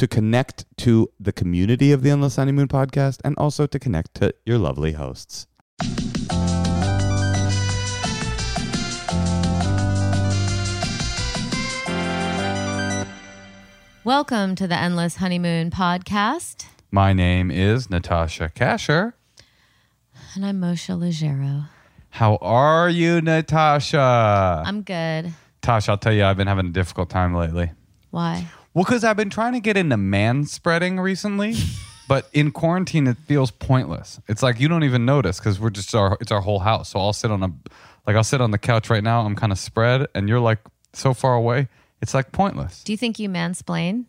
To connect to the community of the Endless Honeymoon podcast and also to connect to your lovely hosts. Welcome to the Endless Honeymoon podcast. My name is Natasha Kasher. And I'm Moshe Leggero. How are you, Natasha? I'm good. Tosh, I'll tell you, I've been having a difficult time lately. Why? Well, because I've been trying to get into man spreading recently, but in quarantine it feels pointless. It's like you don't even notice because we're just our it's our whole house. So I'll sit on a like I'll sit on the couch right now. I'm kind of spread, and you're like so far away. It's like pointless. Do you think you mansplain?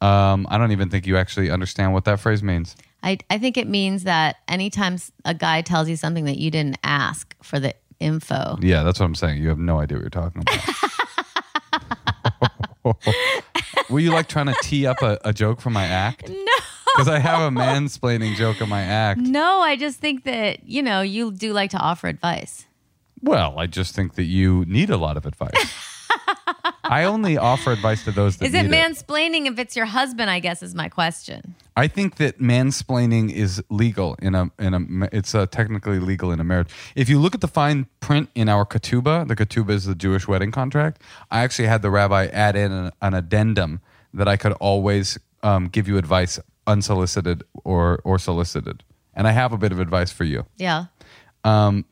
Um, I don't even think you actually understand what that phrase means. I, I think it means that anytime a guy tells you something that you didn't ask for the info, Yeah, that's what I'm saying. You have no idea what you're talking about. Were you like trying to tee up a, a joke for my act? no, Because I have a mansplaining joke in my act. no, I just think that you know you do like to offer advice. Well, I just think that you need a lot of advice. I only offer advice to those that Is it need mansplaining if it's your husband? I guess is my question. I think that mansplaining is legal in a in a it's uh, technically legal in a marriage. If you look at the fine print in our ketubah, the ketubah is the Jewish wedding contract. I actually had the rabbi add in an, an addendum that I could always um, give you advice unsolicited or or solicited, and I have a bit of advice for you. Yeah. um,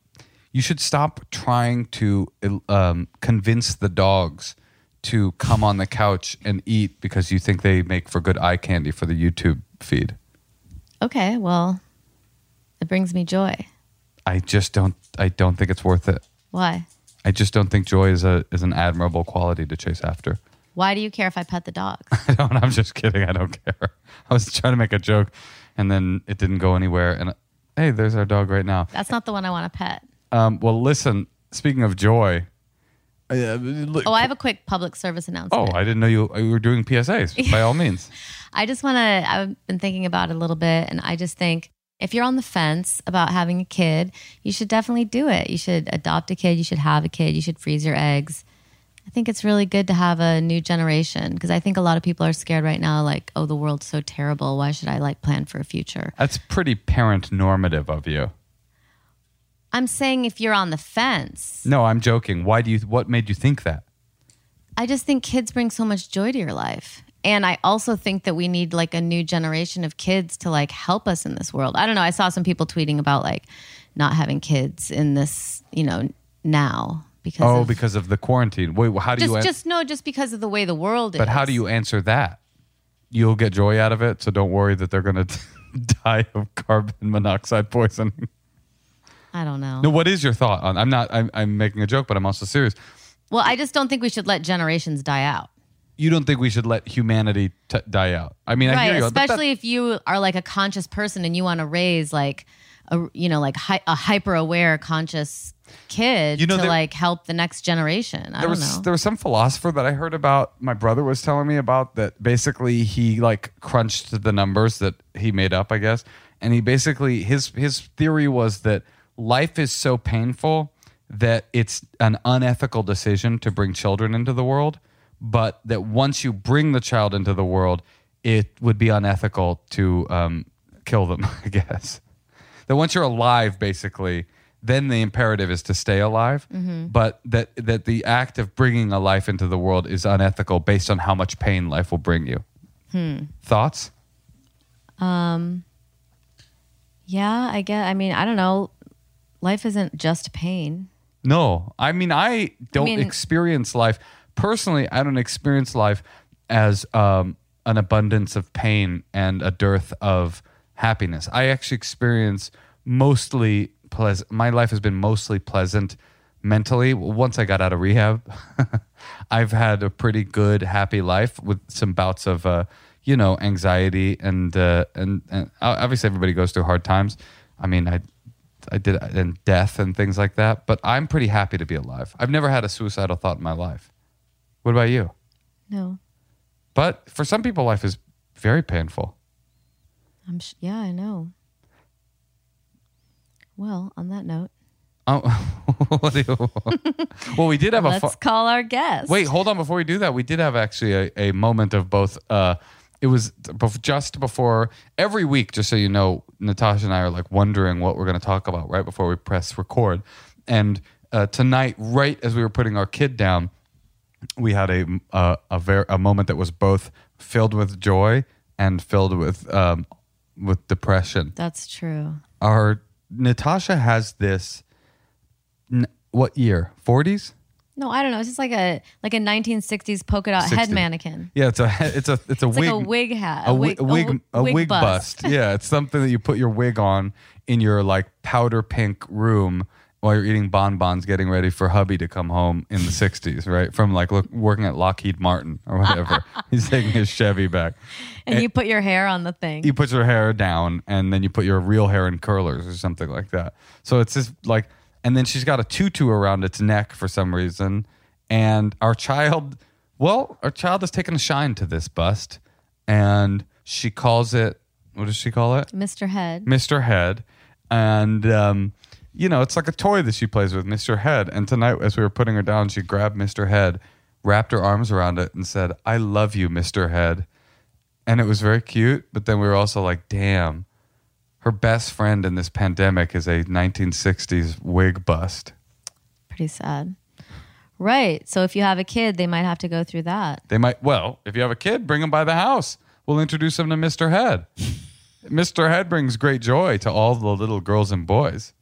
you should stop trying to um, convince the dogs to come on the couch and eat because you think they make for good eye candy for the YouTube feed. Okay. Well, it brings me joy. I just don't. I don't think it's worth it. Why? I just don't think joy is a is an admirable quality to chase after. Why do you care if I pet the dogs? I don't. I'm just kidding. I don't care. I was trying to make a joke, and then it didn't go anywhere. And hey, there's our dog right now. That's not the one I want to pet. Um, well, listen. Speaking of joy, uh, look- Oh, I have a quick public service announcement. Oh, I didn't know you, you were doing PSAs. By all means. I just want to, I've been thinking about it a little bit, and I just think if you're on the fence about having a kid, you should definitely do it. You should adopt a kid, you should have a kid, you should freeze your eggs. I think it's really good to have a new generation because I think a lot of people are scared right now, like, oh, the world's so terrible. Why should I like plan for a future? That's pretty parent normative of you. I'm saying if you're on the fence, No, I'm joking. Why do you? What made you think that? I just think kids bring so much joy to your life. And I also think that we need like a new generation of kids to like help us in this world. I don't know. I saw some people tweeting about like not having kids in this, you know, now because Oh, of, because of the quarantine. Wait, how do just you? an- just no, just because of the way the world is. but how do you answer that? You'll get joy out of it, so don't worry that they're going to die of carbon monoxide poisoning. I don't know. No, what is your thought on? I'm not. I'm, I'm making a joke, but I'm also serious. Well, I just don't think we should let generations die out. You don't think we should let humanity t- die out? I mean, I right hear you, but that- especially if you are like a conscious person and you want to raise like a you know like hy- a hyper aware conscious kid You know, to there- like help the next generation i there was know there was some philosopher that I heard about. My brother was telling me about that. Basically, he like crunched the numbers that he made up, I guess, and he basically his his theory was that life is so painful that it's an unethical decision to bring children into the world, but that once you bring the child into the world, it would be unethical to um, kill them. I guess that once you're alive, basically, then the imperative is to stay alive. But that that the act of bringing a life into the world is unethical based on how much pain life will bring you. Thoughts? Um, yeah i get i mean i don't know life isn't just pain No, I mean I don't mean- experience life personally. I don't experience life as um, an abundance of pain and a dearth of happiness. I actually experience mostly pleasant. My life has been mostly pleasant mentally. Once I got out of rehab, I've had a pretty good, happy life with some bouts of, uh, you know, anxiety and uh, and and obviously everybody goes through hard times. I mean, I I did and death and things like that. But I'm pretty happy to be alive. I've never had a suicidal thought in my life. What about you? no But for some people, life is very painful. i'm sh- yeah i know well on that note Oh, what do you- well, we did have a. let's call our guest Wait, hold on. Before we do that, we did have actually a, a moment of both. Uh, it was just before every week, just so you know, Natasha and I are like wondering what we're going to talk about right before we press record. And uh, tonight, right as we were putting our kid down, we had a a a, ver- a moment that was both filled with joy and filled with um, with depression. that's true Our Natasha has this. N- what year? Forties. No i don't know it's just like a like a 1960s polka dot head mannequin Yeah, it's a it's a it's a it's wig like a wig hat a, wig, a wig, wi- a wig bust. yeah, it's something that you put your wig on in your like powder pink room while you're eating bonbons, getting ready for hubby to come home in the '60s, right? From like look, working at Lockheed Martin or whatever. He's taking his Chevy back. and you put your hair on the thing You put your hair down, and then you put your real hair in curlers or something like that. So it's just like, and then she's got a tutu around its neck for some reason. And our child, well, our child has taken a shine to this bust, and she calls it. What does she call it? mr head Mr. Head. And, um, you know, it's like a toy that she plays with, Mr. Head. And tonight, as we were putting her down, she grabbed Mr. Head, wrapped her arms around it, and said, I love you, Mr. Head. And it was very cute. But then we were also like, damn, her best friend in this pandemic is a 1960s wig bust. pretty sad right so if you have a kid they might have to go through that They might, well, if you have a kid, bring them by the house. We'll introduce them to Mr. Head. Mr. Head brings great joy to all the little girls and boys.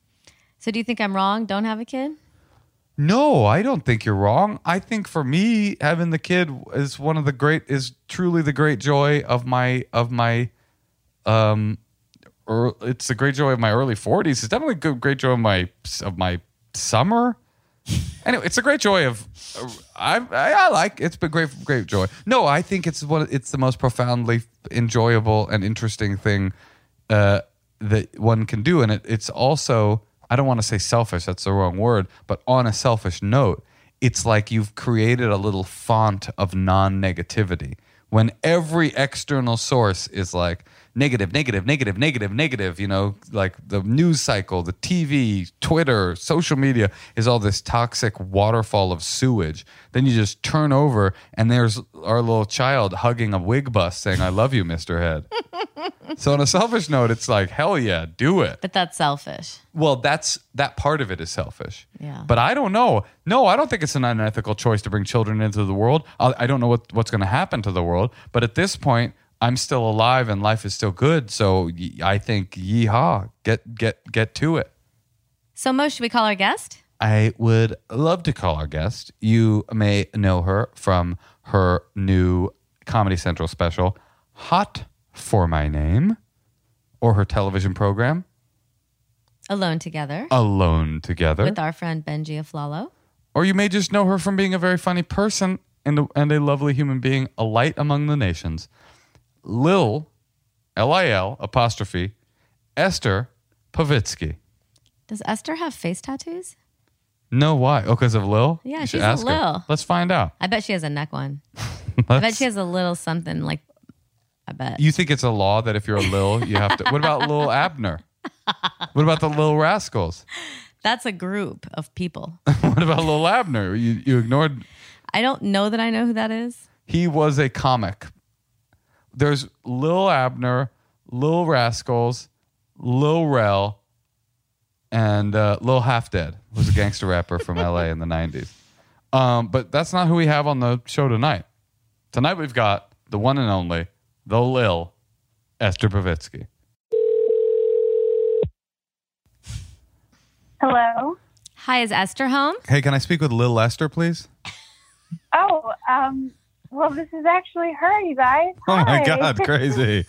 so do you think i'm wrong don't have a kid No, I don't think you're wrong. I think for me, having the kid is one of the great is truly the great joy of my of my um or it's the great joy of my early 40s. It's definitely a good great joy of my of my summer. Anyway, it's a great joy of I I, I like it's been great great joy. No, I think it's what it's the most profoundly enjoyable and interesting thing uh, that one can do, and it, it's also I don't want to say selfish. That's the wrong word, but on a selfish note, it's like you've created a little font of non-negativity when every external source is like negative, negative, negative, negative, negative, you know, like the news cycle, the TV, Twitter, social media is all this toxic waterfall of sewage. Then you just turn over and there's our little child hugging a wig bust saying, I love you, Mr. Head. so on a selfish note, it's like, hell yeah, do it. but that's selfish Well, that's that part of it is selfish. Yeah. But I don't know. No, I don't think it's an unethical choice to bring children into the world. I, I don't know what, what's going to happen to the world. But at this point, I'm still alive and life is still good. So I think, yeehaw, get get get to it. so mo should we call our guest I would love to call our guest. You may know her from her new Comedy Central special, Hot for My Name, or her television program, Alone together Alone Together. with our friend Benji Aflalo. or you may just know her from being a very funny person and a, and a lovely human being, a light among the nations. Lil, L I L apostrophe, Esther Povitsky. Does Esther have face tattoos? No, why? Oh, because of Lil? Yeah, You should she's a ask her. Lil. Let's find out. I bet she has a neck one. I bet Let's- she has a little something like. I bet. You think it's a law that if you're a Lil, you have to. What about Lil Abner? What about the Lil Rascals? That's a group of people. What about Lil Abner? You, you ignored. I don't know that I know who that is. He was a comic. There's Lil Abner, Lil Rascals, Lil Rel, and uh, Lil Half Dead was a gangster rapper from LA in the 90s. Um, but that's not who we have on the show tonight. Tonight we've got the one and only, the Lil, Esther Povitsky. Hello. Hi, is Esther home? Hey, can I speak with Lil Esther, please? Oh, um, well, this is actually her, you guys. Oh my God, crazy.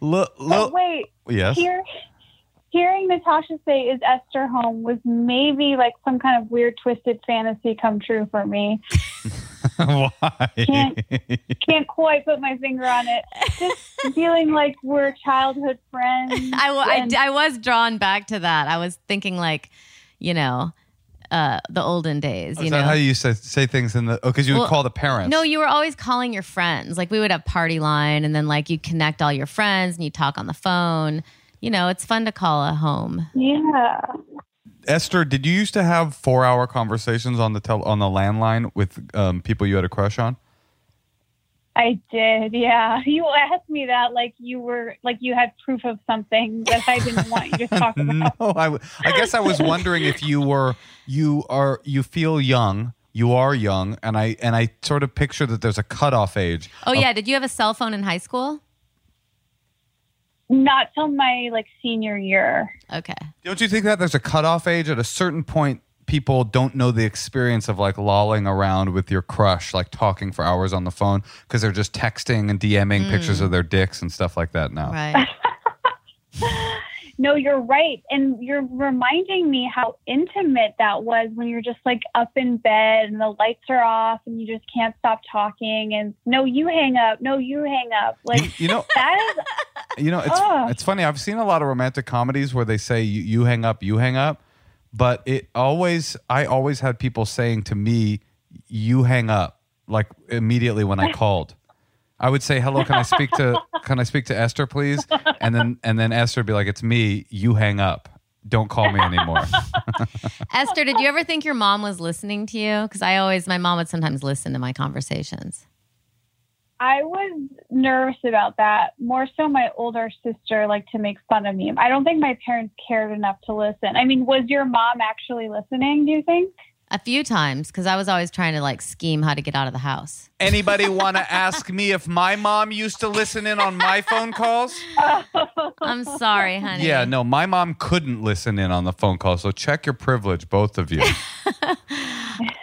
Lil, Oh, Lil, wait, yes. hear, hearing Natasha say is Esther home was maybe like some kind of weird twisted fantasy come true for me. Why? Can't- Can't quite put my finger on it. Just feeling like we're childhood friends. I, w- I, and- d- I was drawn back to that. I was thinking like, you know, uh, the olden days. Is You that know, how you say, say things in the? Oh, because you would Well, call the parents. No, you were always calling your friends. Like we would have party line and then like you connect all your friends and you talk on the phone. You know, it's fun to call a home. yeah. Esther, did you used to have four-hour conversations on the tel- on the landline with um, people you had a crush on? I did, yeah. You asked me that like you were like you had proof of something that I didn't want you to talk about. no, I, w- I guess I was wondering if you were you are you feel young. You are young, and I and I sort of picture that there's a cutoff age. Oh yeah, did you have a cell phone in high school? Not till my like senior year. Okay. Don't you think that there's a cutoff age at a certain point? People don't know the experience of like lolling around with your crush, like talking for hours on the phone because they're just texting and DMing hmm. pictures of their dicks and stuff like that now. Right. No, you're right. And you're reminding me how intimate that was when you're just like up in bed and the lights are off and you just can't stop talking and no, you hang up. No, you hang up. Like you know, that is you know, it's Ugh. it's funny. I've seen a lot of romantic comedies where they say you, you hang up, you hang up, but it always I always had people saying to me, "You hang up," like immediately when I called. I would say, "Hello, can I speak to can I speak to Esther, please?" And then and then Esther would be like, "It's me. You hang up. Don't call me anymore." Esther, did you ever think your mom was listening to you? Because I always, my mom would sometimes listen to my conversations. I was nervous about that. More so my older sister liked to make fun of me. I don't think my parents cared enough to listen. I mean, was your mom actually listening, do you think? A few times, because I was always trying to like scheme how to get out of the house. Anybody want to ask me if my mom used to listen in on my phone calls? I'm sorry, honey. Yeah, no, my mom couldn't listen in on the phone call. So check your privilege, both of you.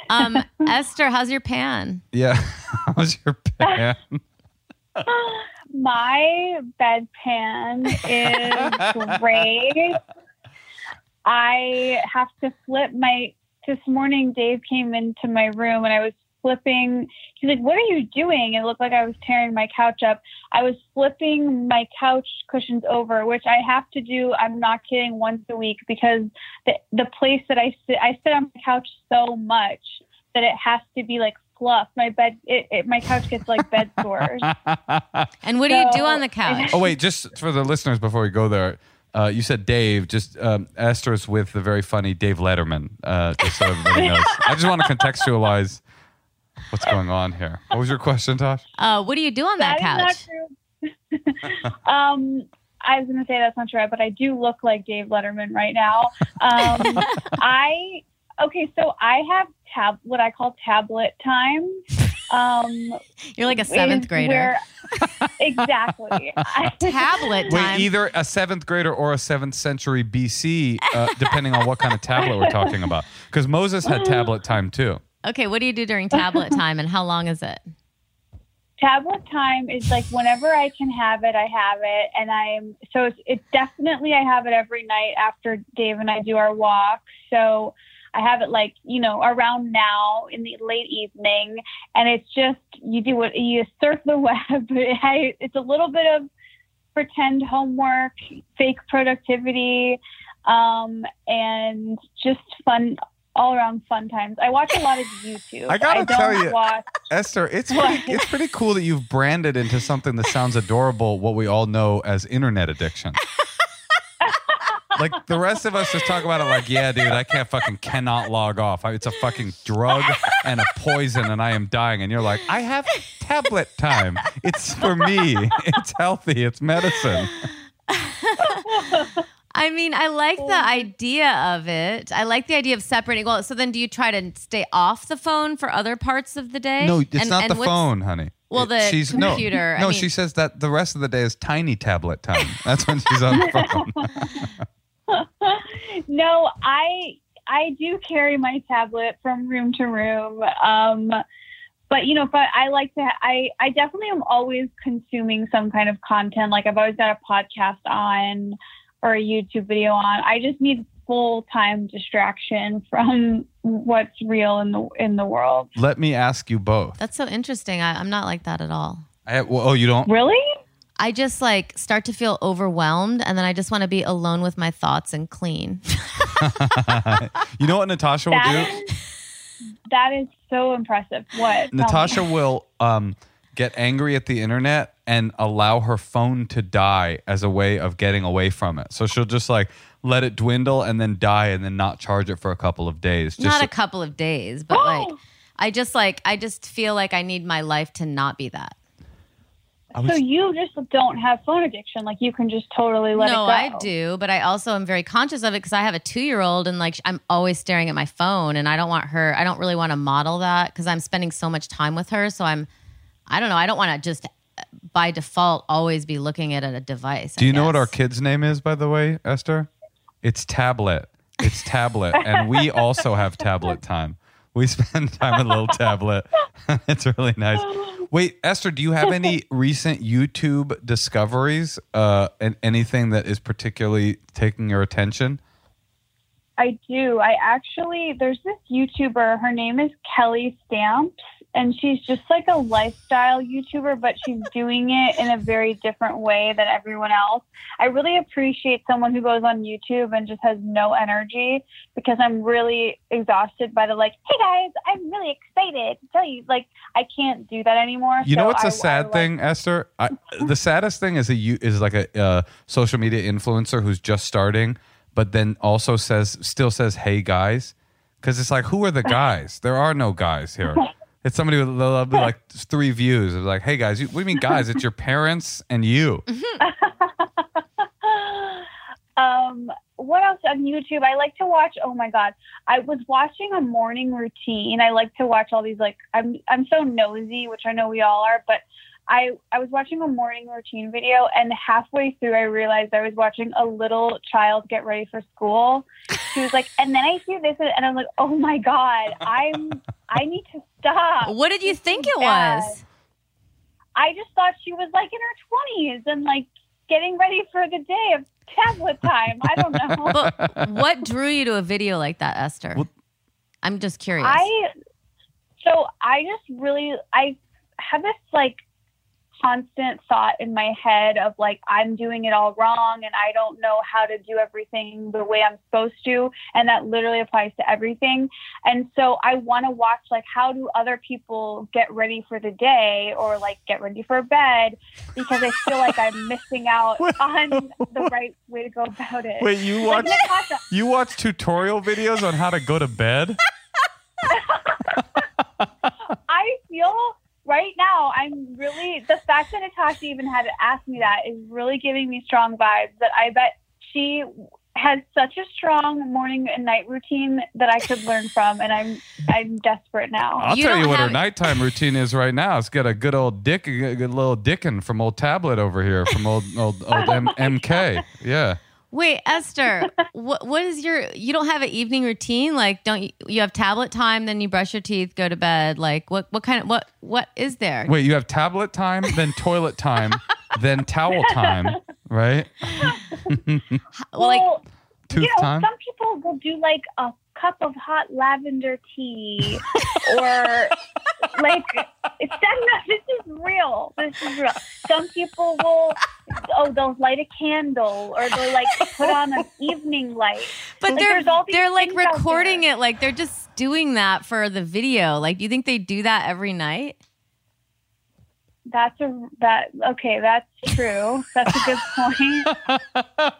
Um, Esther, how's your pan? Yeah. How's your pan? My bedpan is great. I have to flip my. This morning, Dave came into my room and I was flipping. He's like, "What are you doing?" It looked like I was tearing my couch up. I was flipping my couch cushions over, which I have to do. I'm not kidding. Once a week because the the place that I sit, I sit on the couch so much that it has to be like fluff. My bed, it, it my couch gets like bed sores. And what do you do on the couch? oh, wait, just for the listeners before we go there, uh, you said Dave. Just um, Esther's with the very funny Dave Letterman, uh, just so everybody knows. I just want to contextualize what's going on here. What was your question, Tosh? Uh, what do you do on that, That couch? is not true. um, I was going to say that's not true, but I do look like Dave Letterman right now. Um, I okay, so I have tab what I call tablet time. Um, You're like a seventh grader. where- exactly. I- Tablet Wait, time. either a seventh grader or a seventh century BC, uh, depending on what kind of tablet we're talking about. Because Moses had tablet time too. Okay, what do you do during tablet time and how long is it? tablet time is like whenever I can have it, I have it, and I'm so it's, it's definitely I have it every night after Dave and I do our walk. So I have it like you know around now in the late evening, and it's just you do what you surf the web. it's a little bit of pretend homework, fake productivity, um, and just fun all around fun times. I watch a lot of YouTube. I gotta don't tell you, watch Esther, it's pretty, it's pretty cool that you've branded into something that sounds adorable what we all know as internet addiction. like the rest of us just talk about it like, yeah, dude, I can't fucking cannot log off. It's a fucking drug and a poison, and I am dying. And you're like, I have tablet time. It's for me. It's healthy. It's medicine. I mean, I like Oh. the idea of it. I like the idea of separating. Well, so then do you try to stay off the phone for other parts of the day? No, it's And- not and the phone, honey. Well, It- the she's, no, computer, I No, mean- she says that the rest of the day is tiny tablet time. That's when she's on the phone. no, I I do carry my tablet from room to room. Um, but you know, but I like to. I I definitely am always consuming some kind of content. Like I've always got a podcast on or a YouTube video on. I just need full time distraction from what's real in the in the world. Let me ask you both. That's so interesting. I, I'm not like that at all. I, well, oh, you don't? Really? I just like start to feel overwhelmed, and then I just want to be alone with my thoughts and clean. you know what Natasha will That do? is, that is so impressive. What? Natasha will um, get angry at the internet and allow her phone to die as a way of getting away from it. So she'll just like let it dwindle and then die and then not charge it for a couple of days. Just not so- a couple of days, but like I just like I just feel like I need my life to not be that. I was- So you just don't have phone addiction. Like you can just totally let no, it go. No, I do, but I also am very conscious of it because I have a two year old and like I'm always staring at my phone, and I don't want her. I don't really want to model that because I'm spending so much time with her. So I'm, I don't know. I don't want to just by default always be looking at a device. Do I you know what our kid's name is, by the way, Esther? It's Tablet. It's Tablet. and we also have tablet time. We spend time with a little tablet. it's really nice. Wait, Esther, do you have any recent YouTube discoveries? Uh, and anything that is particularly taking your attention? I do. I actually, there's this YouTuber. Her name is Kelly Stamps, and she's just like a lifestyle YouTuber, but she's doing it in a very different way than everyone else. I really appreciate someone who goes on YouTube and just has no energy because I'm really exhausted by the like, hey guys, I'm really excited to tell you. Like, I can't do that anymore. You know what's I- a I sad like- thing, Esther? I, the saddest thing is a you is like a uh, social media influencer who's just starting, but then also says still says "Hey guys," because it's like who are the guys? There are no guys here. It's somebody with like three views. It's like, hey guys, you, what do you mean guys? It's your parents and you. um, what else on YouTube? I like to watch. Oh my god, I was watching a morning routine. I like to watch all these. Like, I'm I'm so nosy, which I know we all are, but. I, I was watching a morning routine video and halfway through I realized I was watching a little child get ready for school. She was like, and then I see this and I'm like, oh my God, I'm I need to stop. What did you think it bad. was? I just thought she was like in her twenties and like getting ready for the day of tablet time. I don't know. But what drew you to a video like that, Esther? Well- I'm I'm just curious. I so I just really I have this like constant thought in my head of like I'm doing it all wrong and I don't know how to do everything the way I'm supposed to and that literally applies to everything. And so I want to watch like how do other people get ready for the day or like get ready for bed because I feel like I'm missing out on the right way to go about it. Wait, you watch you watch tutorial videos on how to go to bed? I feel right now I'm really the fact that Natasha even had to ask me that is really giving me strong vibes that I bet she has such a strong morning and night routine that I could learn from and I'm I'm desperate now. I'll You tell you what her nighttime routine is right now. It's got a good old dick, a good little dickin from old tablet over here from old old, old M- MK. Yeah. Wait, Esther, what what is your you don't have an evening routine? Like don't you, you have tablet time, then you brush your teeth, go to bed? Like what what kind of what what is there? Wait, you have tablet time, then toilet time, then towel time, right? Well, like well, Tooth you know, time. some people will do like a cup of hot lavender tea, or like it's that. This is real. This is real. Some people will. Oh, they'll light a candle, or they'll like put on an evening light. but Like, they're they're like recording it like they're just doing that for the video. Like do you think they do that every night? That's a that. Okay, that's true. That's a good point.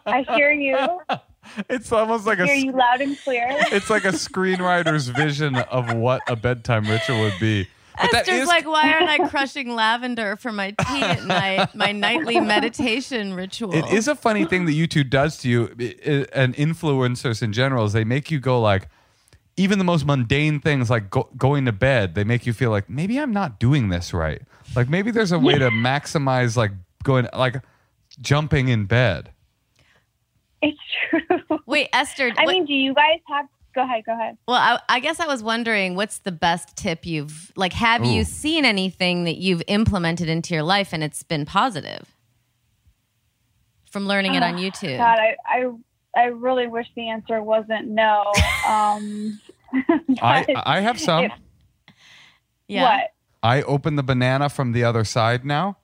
I hear you. It's almost like a Hear you loud and clear. it's like a screenwriter's vision of what a bedtime ritual would be. But that Esther's is like, why aren't I crushing lavender for my tea at night? My nightly meditation ritual. It is a funny thing that YouTube does to you, i- i- and influencers in general, is they make you go like, even the most mundane things like go, going to bed, they make you feel like maybe I'm not doing this right. Like maybe there's a way to maximize like going like jumping in bed. It's true. Wait, Esther. I what- mean, do you guys have? Go ahead. Go ahead. well, I, I guess I was wondering, what's the best tip you've like? Have you seen anything that you've implemented into your life and it's been positive from learning it on YouTube? God, I, I, I really wish the answer wasn't no. Um, I I have some. if- yeah. What? I open the banana from the other side now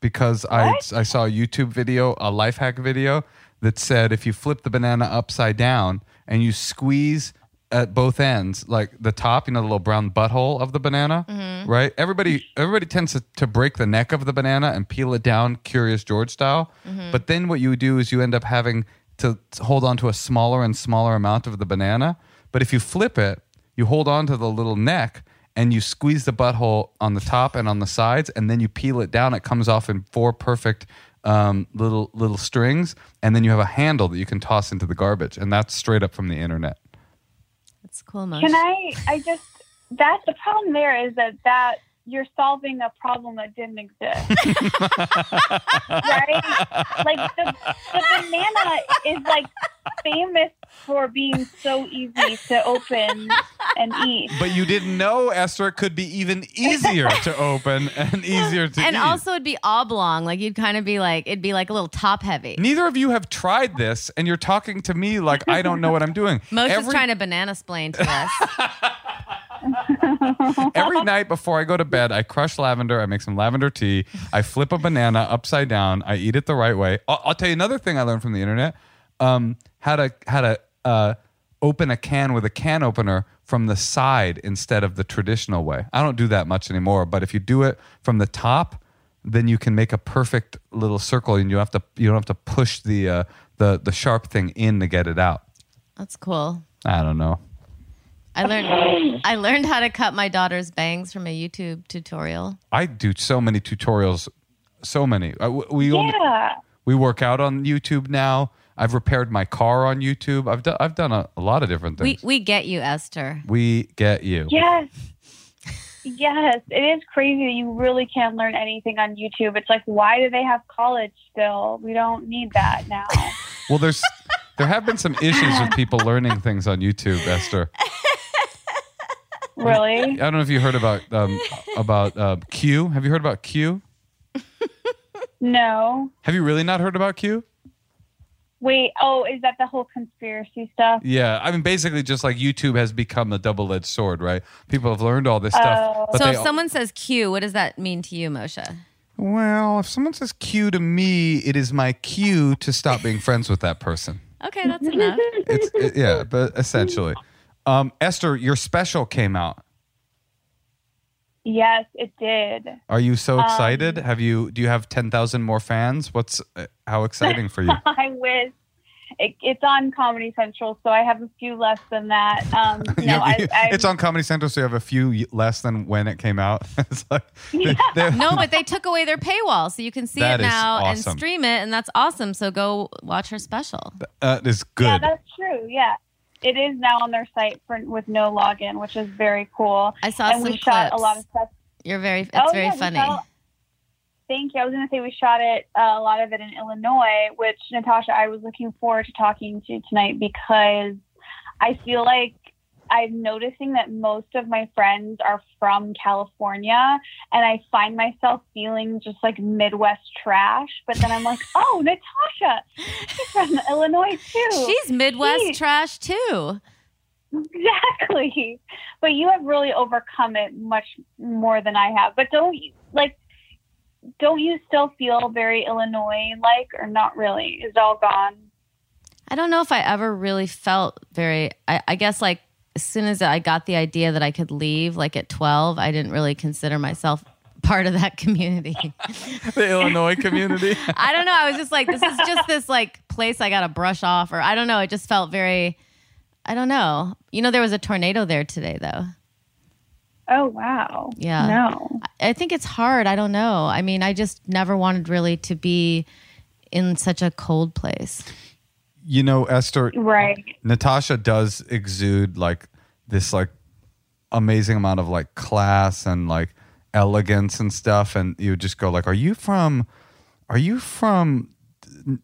because I I saw a YouTube video, a life hack video that said if you flip the banana upside down and you squeeze at both ends, like the top, you know, the little brown butthole of the banana, Mm-hmm. right? Everybody everybody tends to, to break the neck of the banana and peel it down, Curious George style. Mm-hmm. But then what you do is you end up having to hold on to a smaller and smaller amount of the banana. But if you flip it, you hold on to the little neck and you squeeze the butthole on the top and on the sides, and then you peel it down. It comes off in four perfect um, little little strings, and then you have a handle that you can toss into the garbage, and that's straight up from the internet. That's cool, Mosh. Can I? I just. That's the problem. There is that that you're solving a problem that didn't exist, right? Like the, the banana is like famous for being so easy to open and eat. But you didn't know, Esther, it could be even easier to open and easier to eat. and eat. also it'd be oblong. Like you'd kind of be like, it'd be like a little top heavy. Neither of you have tried this, and you're talking to me like I don't know what I'm doing. Most is trying to banana splain to us. Every night before I go to bed, I crush lavender. I make some lavender tea. I flip a banana upside down. I eat it the right way. I'll, I'll tell you another thing I learned from the internet: um, how to how to uh, open a can with a can opener from the side instead of the traditional way. I don't do that much anymore, but if you do it from the top, then you can make a perfect little circle, and you have to you don't have to push the uh, the the sharp thing in to get it out. That's cool. I don't know. I learned I learned how to cut my daughter's bangs from a YouTube tutorial. I do so many tutorials, so many. Uh, I- we only, Yeah. we work out on YouTube now. I've repaired my car on YouTube. I've done I've done a, a lot of different We things. we get you, Esther. We, get you. Yes. Yes, it is crazy that you really can't learn anything on YouTube. It's like, why do they have college still? We don't need that now. Well, there's there have been some issues with people learning things on YouTube, Esther. really? I don't know if you heard about um, about uh, Q. Have you heard about Q? No. Have you really not heard about Q? Wait, oh, is that the whole conspiracy stuff? Yeah, I mean, basically, just like YouTube has become a double-edged sword, right? People have learned all this stuff, Oh. but so they if someone says Q, what does that mean to you, Moshe? Well, if someone says Q to me, it is my cue to stop being friends with that person. Okay, that's enough. It's it- yeah, but essentially, um, Esther, your special came out. Yes, it did. Are you so excited? Um, have you? Do you have ten thousand more fans? What's uh, how exciting for you? I wish. It, it's on Comedy Central, so I have a few less than that. Um, You- no, I, you- I, it's on Comedy Central, so you have a few less than when it came out. it's like they- they- No, but they took away their paywall, so you can see it now awesome. and stream it, and that's awesome. So go watch her special. That is good. Yeah, that's true. Yeah, it is now on their site for with no login, which is very cool. I saw and some we shot clips. a lot of stuff. You're very. It's Oh, very yeah, funny. shot- thank you. I was going to say we shot it uh, a lot of it in Illinois, which Natasha, I was looking forward to talking to tonight because I feel like I'm noticing that most of my friends are from California, and I find myself feeling just like Midwest trash. But then I'm like, oh, Natasha, she's from Illinois too. She's Midwest trash too. Exactly. But you have really overcome it much more than I have. But don't you like don't you still feel very Illinois like or not really? Is it all gone? I don't know if I ever really felt very. I, I guess like as soon as I got the idea that I could leave, like at twelve, I didn't really consider myself part of that community. the Illinois community. I don't know. I was just like, this is just this like place I got to brush off, or I don't know. It just felt very. I don't know. You know, there was a tornado there today, though. Oh wow. Yeah. No. I think it's hard. I don't know. I mean, I just never wanted really to be in such a cold place. You know, Esther, Right. Natasha does exude like this like amazing amount of like class and like elegance and stuff. And you would just go like are you from are you from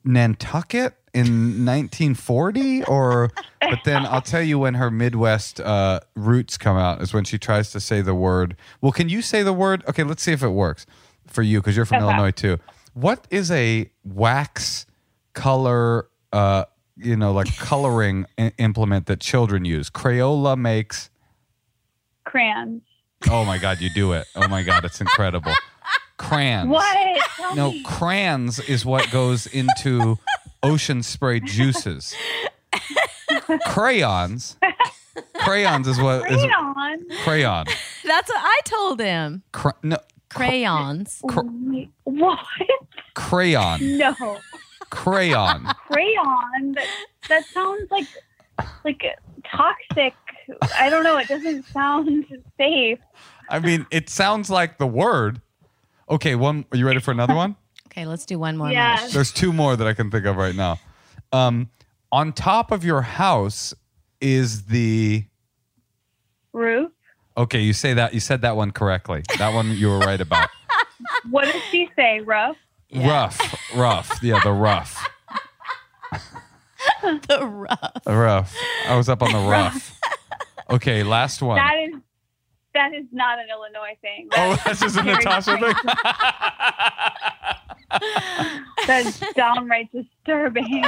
Nantucket in 1940 or but then I'll tell you when her Midwest uh, roots come out is when she tries to say the word. Well can you say the word? Okay let's see if it works for you because you're from Okay. Illinois too. What is a wax color uh you know like coloring I- implement that children use Crayola makes Crayons. oh my god you do it oh my god it's incredible crayons What? Tell no me. crayons is what goes into ocean spray juices crayons crayons is what is Crayon. crayon That's what I told him. Cra- no Crayons. Wait, What? crayon No. Crayon Crayon. That, that sounds like like toxic. I don't know. It doesn't sound safe. i mean it sounds like the word okay one are you ready for another one Okay, let's do one more. Yeah. Mosh. There's two more that I can think of right now. Um, on top of your house is the Roof. okay. You say that you said that one correctly. That one you were right about. What does she say? Rough. Rough, rough. Yeah, the rough, the rough. The rough. I was up on the rough. Okay, last one. That is that is not an Illinois thing. Oh, that's just a Very Natasha thing. That's downright disturbing.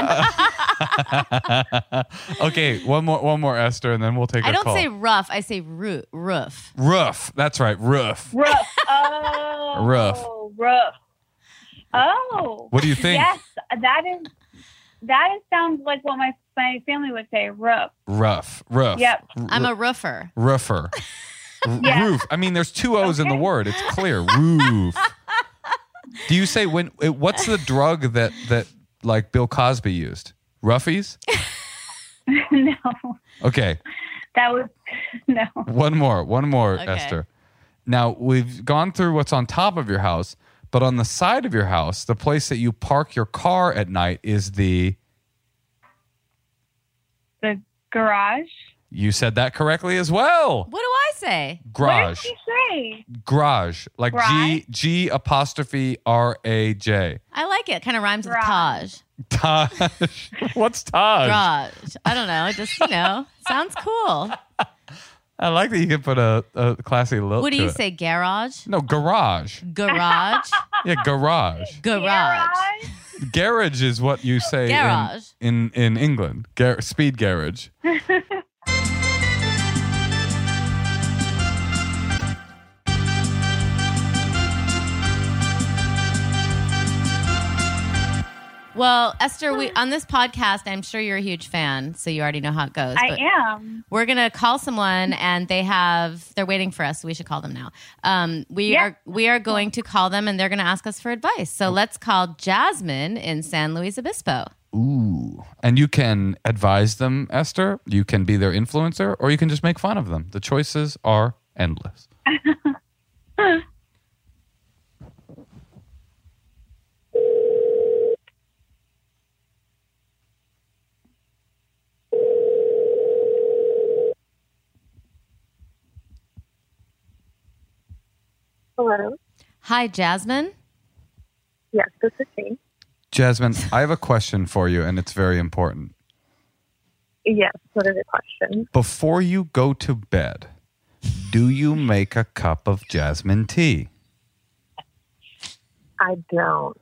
okay, one more, one more, Esther, and then we'll take a I don't call. say rough. I say roo- roof. roof. That's right, roof. Rough. Oh. Rough. Rough. Oh. What do you think? Yes, that is. That is, sounds like what my my family would say. Rough. Rough, roof. Yep. I'm a roofer. Roofer. Yeah. Roof. I mean, there's two O's in the word. It's clear. Roof. Do you say when? What's the drug that that like Bill Cosby used? Ruffies. no, Okay. that was no. One more. One more, Okay. Esther. Now we've gone through what's on top of your house, but on the side of your house, the place that you park your car at night is the. The garage. You said that correctly as well. What do I say? What did Garage. she say? Garage. Like G Garage? G apostrophe R A J. I like it. Kind of rhymes with Garage. Taj. Taj. What's Taj? Garage. I don't know. It just you know, sounds cool. I like that you can put a, a classy look. What do to you it. say? Garage. No, garage. Garage. Yeah, garage. Garage. garage is what you say in- Garage. in in, England. Gar- speed garage. Well, Esther, we on this podcast, I'm sure you're a huge fan, so you already know how it goes. I am. We're gonna call someone, and they have they're waiting for us. So we should call them now. Um, we Yeah. are we are going to call them, and they're gonna ask us for advice. So let's call Jasmine in San Luis Obispo. Ooh. And you can advise them, Esther. You can be their influencer, or you can just make fun of them. The choices are endless. Hello. Hi, Jasmine. Yes, this is me. Jasmine, I have a question for you, and it's very important. Yes, what is the question? Before you go to bed, do you make a cup of jasmine tea? I don't.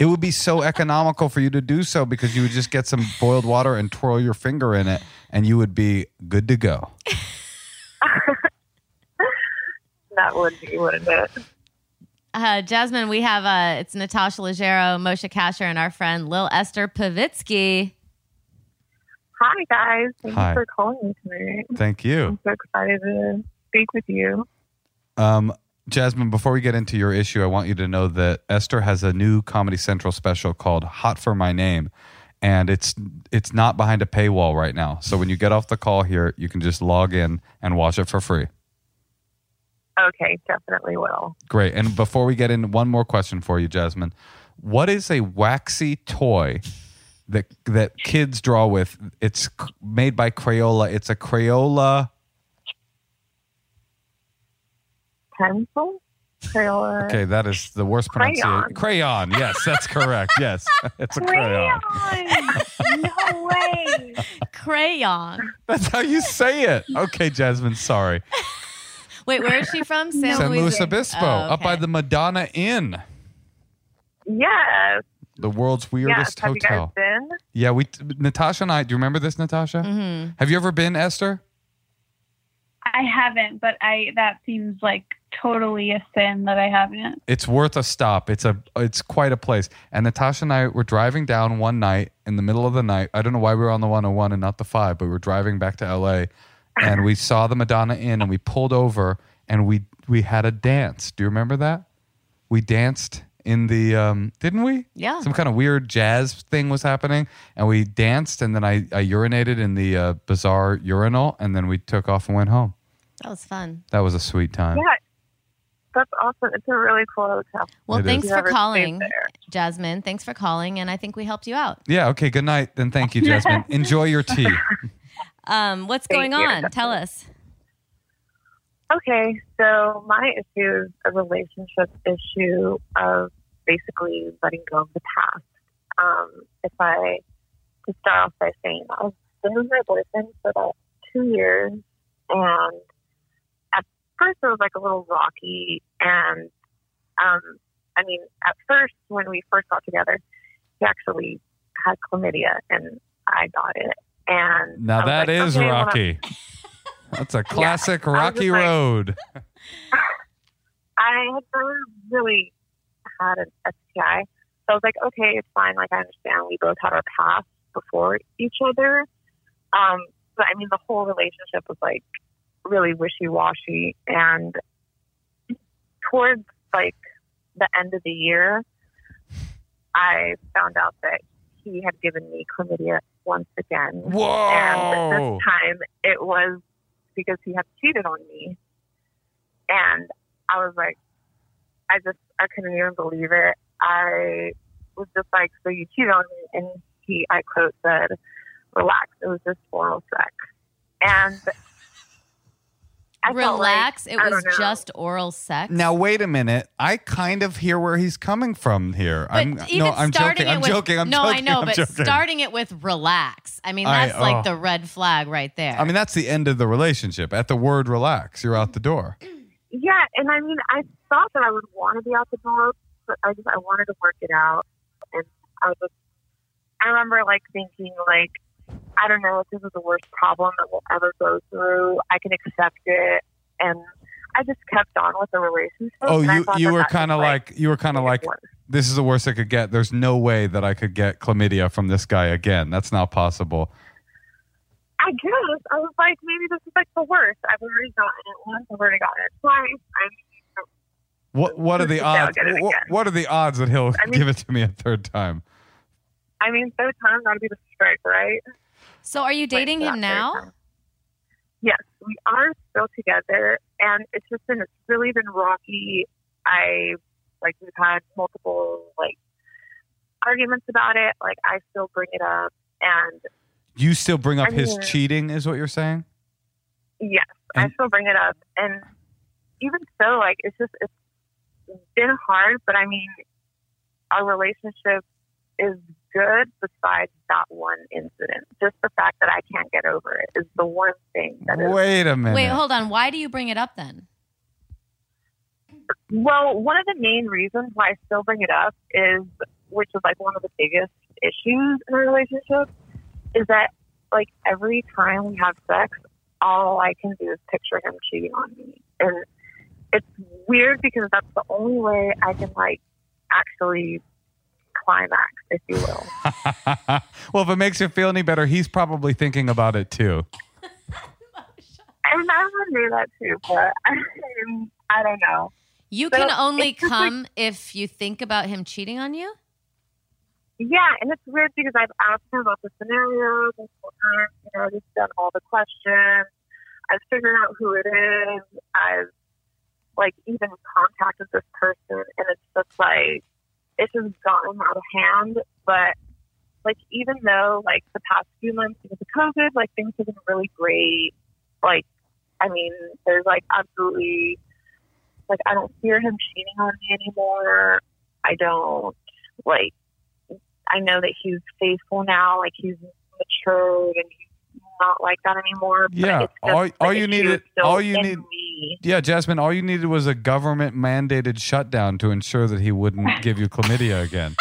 It would be so economical for you to do so because you would just get some boiled water and twirl your finger in it, and you would be good to go. That would be, wouldn't it? Uh, Jasmine, we have uh, it's Natasha Leggero, Moshe Kasher, and our friend Lil Esther Povitsky. Hi, guys. Thank Hi. you for calling me tonight. Thank you. I'm so excited to speak with you. Um, Jasmine, before we get into your issue, I want you to know that Esther has a new Comedy Central special called "Hot for My Name," and it's it's not behind a paywall right now. So when you get off the call here, you can just log in and watch it for free. Okay, definitely will. Great. And before we get in, one more question for you, Jasmine. What is a waxy toy that that kids draw with? It's made by Crayola. It's a Crayola. Pencil? Crayola? Okay, that is the worst pronunciation. Crayon. Yes, that's correct. Yes, it's a crayon. no way. Crayon. That's how you say it. Okay, Jasmine. Sorry. Wait, where is she from? San, San Luis. Luis Obispo, Oh, up by the Madonna Inn, Yes. the world's weirdest Yes. weirdest Have you guys hotel. been? Yeah, we Natasha and I. Do you remember this, Natasha? Mhm. Have you ever been, Esther? I haven't, but I that seems like totally a sin that I haven't. It's worth a stop. It's a it's quite a place. And Natasha and I were driving down one night in the middle of the night. I don't know why we were on the 101 and not the 5, but we were driving back to LA and we saw the Madonna Inn and we pulled over and we we had a dance. Do you remember that? We danced in the um didn't we? Yeah. Some kind of weird jazz thing was happening and we danced and then I, I urinated in the uh, bizarre urinal and then we took off and went home. That was fun. That was a sweet time. Yeah. That's awesome. It's a really cool hotel. Well, It is. thanks If for calling. Jasmine. Thanks for calling, and I think we helped you out. Yeah, okay, good night. Then thank you, Jasmine. Enjoy your tea. Um, what's Thank going you. on? Tell us. Okay, so my issue is a relationship issue of basically letting go of the past. Um, if I to start off by saying I've been with my boyfriend for about two years, and at first it was like a little rocky, and um, I mean, at first when we first got together, he actually had chlamydia, and I got it, and Now that like, is okay, well, Rocky. That's a classic was Rocky like- Road. I had never really had an STI. So I was like, okay, it's fine. Like, I understand we both had our past before each other. Um, but I mean, the whole relationship was like really wishy washy. And towards like the end of the year, I found out that he had given me chlamydia once again. And this time it was because he had cheated on me. And I was like, I just, I couldn't even believe it. I was just like, so you cheated on me. And he, I quote, said, relax, it was just oral sex. And I felt like- Relax. it was just oral sex. Now wait a minute. I kind of hear where he's coming from here. But I'm even no, I'm starting joking. it I'm with, joking. I'm no, joking. I know, I'm but joking. starting it with relax. I mean, I- that's like oh. the red flag right there. I mean, that's the end of the relationship. At the word relax, you're out the door. Yeah, and I mean, I thought that I would want to be out the door, but I just I wanted to work it out, and I was just, I remember like thinking like, I don't know if this is the worst problem that we'll ever go through. I can accept it, and I just kept on with the relationship. Oh, you, you that were kind of was, like you were kind of like worse. this is the worst I could get. There's no way that I could get chlamydia from this guy again. That's not possible. I guess I was like, maybe this is like the worst. I've already gotten it once. I've already gotten it twice. I'm What what are the odds? What, what are the odds that he'll I mean- give it to me a third time? I mean, third time gotta be the strike, right? So are you dating him now? time. Yes, we are still together, and it's just been it's really been rocky. I like we've had multiple like arguments about it. Like I still bring it up, and You still bring up I his mean- cheating, is what you're saying? yes, I still bring it up, and even so, like it's just it's been hard. But I mean, our relationship is good besides that one incident. Just the fact that I can't get over it is the one thing that is. Wait a minute. Wait, hold on. Why do you bring it up then? Well, one of the main reasons why I still bring it up is, which is like one of the biggest issues in a relationship, is that like every time we have sex, all I can do is picture him cheating on me. And it's weird because that's the only way I can like actually climax, if you will. well, if it makes you feel any better, he's probably thinking about it too. And I would do that too, but I, I don't know. You So can only it's just like- come if you think about him cheating on you? Yeah, and it's weird because I've asked him about the scenario multiple times. You know, just done all the questions. I've figured out who it is. I've like even contacted this person, and it's just like it's just gotten out of hand. But like even though like the past few months because of COVID, like things have been really great. Like I mean, there's like absolutely like I don't fear him cheating on me anymore. I don't like I know that he's faithful now, like he's matured and he's not like that anymore. Yeah, it's all- the all you needed- all you in need- me. Yeah, Jasmine, all you needed was a government mandated shutdown to ensure that he wouldn't give you chlamydia again.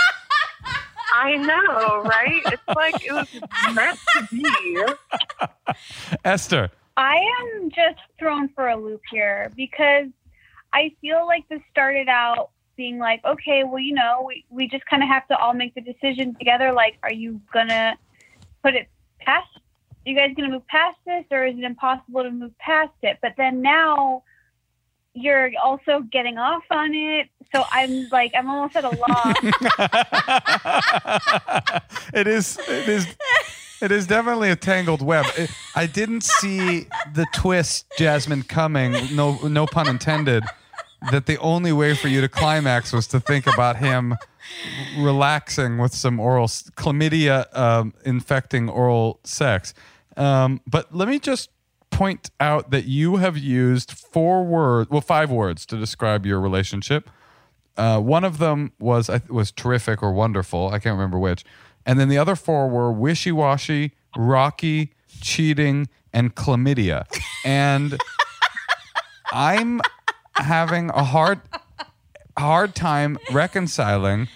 I know, right? It's like it was meant to be. Esther, I am just thrown for a loop here because I feel like this started out being like, okay, well, you know, we, we just kind of have to all make the decision together. Like, are you going to put it past? Are you guys going to move past this or is it impossible to move past it? But then now you're also getting off on it. So I'm like, I'm almost at a loss. it is it is it is definitely a tangled web. It- I didn't see the twist, Jasmine, coming. No, no pun intended. That the only way for you to climax was to think about him relaxing with some oral chlamydia um, infecting oral sex. Um, but let me just point out that you have used four words, well, five words to describe your relationship. Uh, one of them was was terrific or wonderful. I can't remember which. And then the other four were wishy washy, rocky, cheating, and chlamydia. And I'm having a hard hard time reconciling.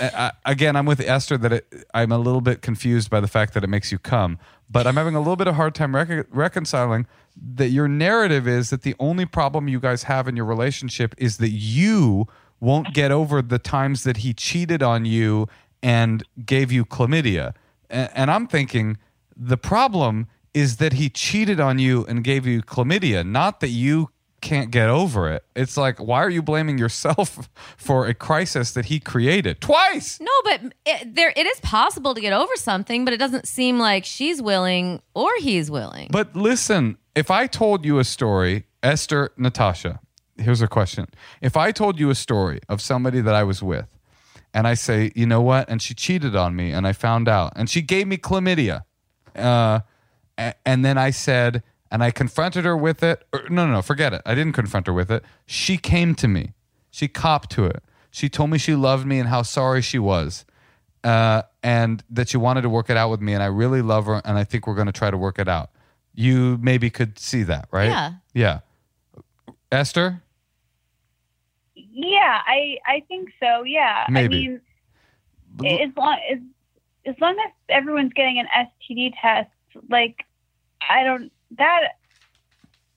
Uh, again, I'm with Esther that it, I'm a little bit confused by the fact that it makes you come, but I'm having a little bit of hard time rec- reconciling that your narrative is that the only problem you guys have in your relationship is that you won't get over the times that he cheated on you and gave you chlamydia. And, and I'm thinking the problem is that he cheated on you and gave you chlamydia, not that you can't get over it. It's like, why are you blaming yourself for a crisis that he created twice? No, but it, there it is possible to get over something, but it doesn't seem like she's willing or he's willing. But listen, if I told you a story, Esther, Natasha, here's a question. If I told you a story of somebody that I was with, and I say, you know what, and she cheated on me, and I found out, and she gave me chlamydia, uh, and then I said, and I confronted her with it. Or, no, no, no, forget it. I didn't confront her with it. She came to me. She copped to it. She told me she loved me and how sorry she was, uh, and that she wanted to work it out with me. And I really love her, and I think we're going to try to work it out. You maybe could see that, right? Yeah. Yeah. Esther, yeah, I, I think so. Yeah. Maybe. I mean, as long as as long as everyone's getting an STD test, like I don't that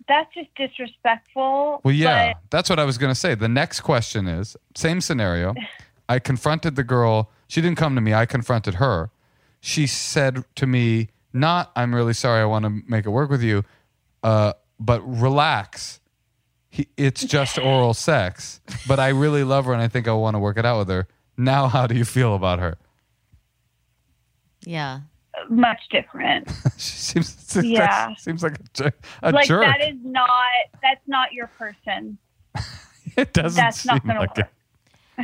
that's just disrespectful. Well, yeah, but- that's what I was going to say. The next question is same scenario. I confronted the girl. She didn't come to me. I confronted her. She said to me, "Not, I'm really sorry. I want to make it work with you, uh, but relax. He, it's just oral sex. But I really love her, and I think I want to work it out with her. Now, how do you feel about her? yeah. Much different. she seems Yeah. seems like a, jer- a like jerk. that is not that's not your person. it doesn't That's seem not gonna like it.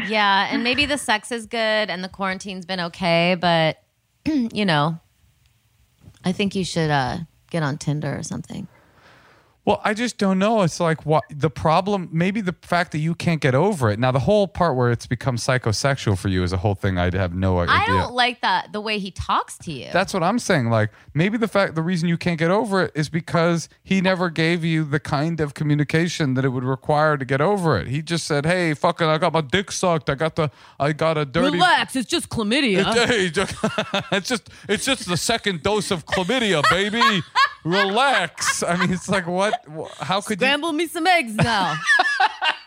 Yeah, and maybe the sex is good and the quarantine's been okay, but you know, I think you should uh, get on Tinder or something. Well, I just don't know. It's like what the problem. Maybe the fact that you can't get over it. Now, the whole part where it's become psychosexual for you is a whole thing. I'd have no idea. I don't like that the way he talks to you. That's what I'm saying. Like maybe the fact, the reason you can't get over it is because he never gave you the kind of communication that it would require to get over it. He just said, "Hey, fucking, I got my dick sucked. I got the, I got a dirty." Relax, it's just chlamydia. Hey, just- it's just it's just the second dose of chlamydia, baby. Relax. I mean, it's like what? How could you? Scramble me some eggs now.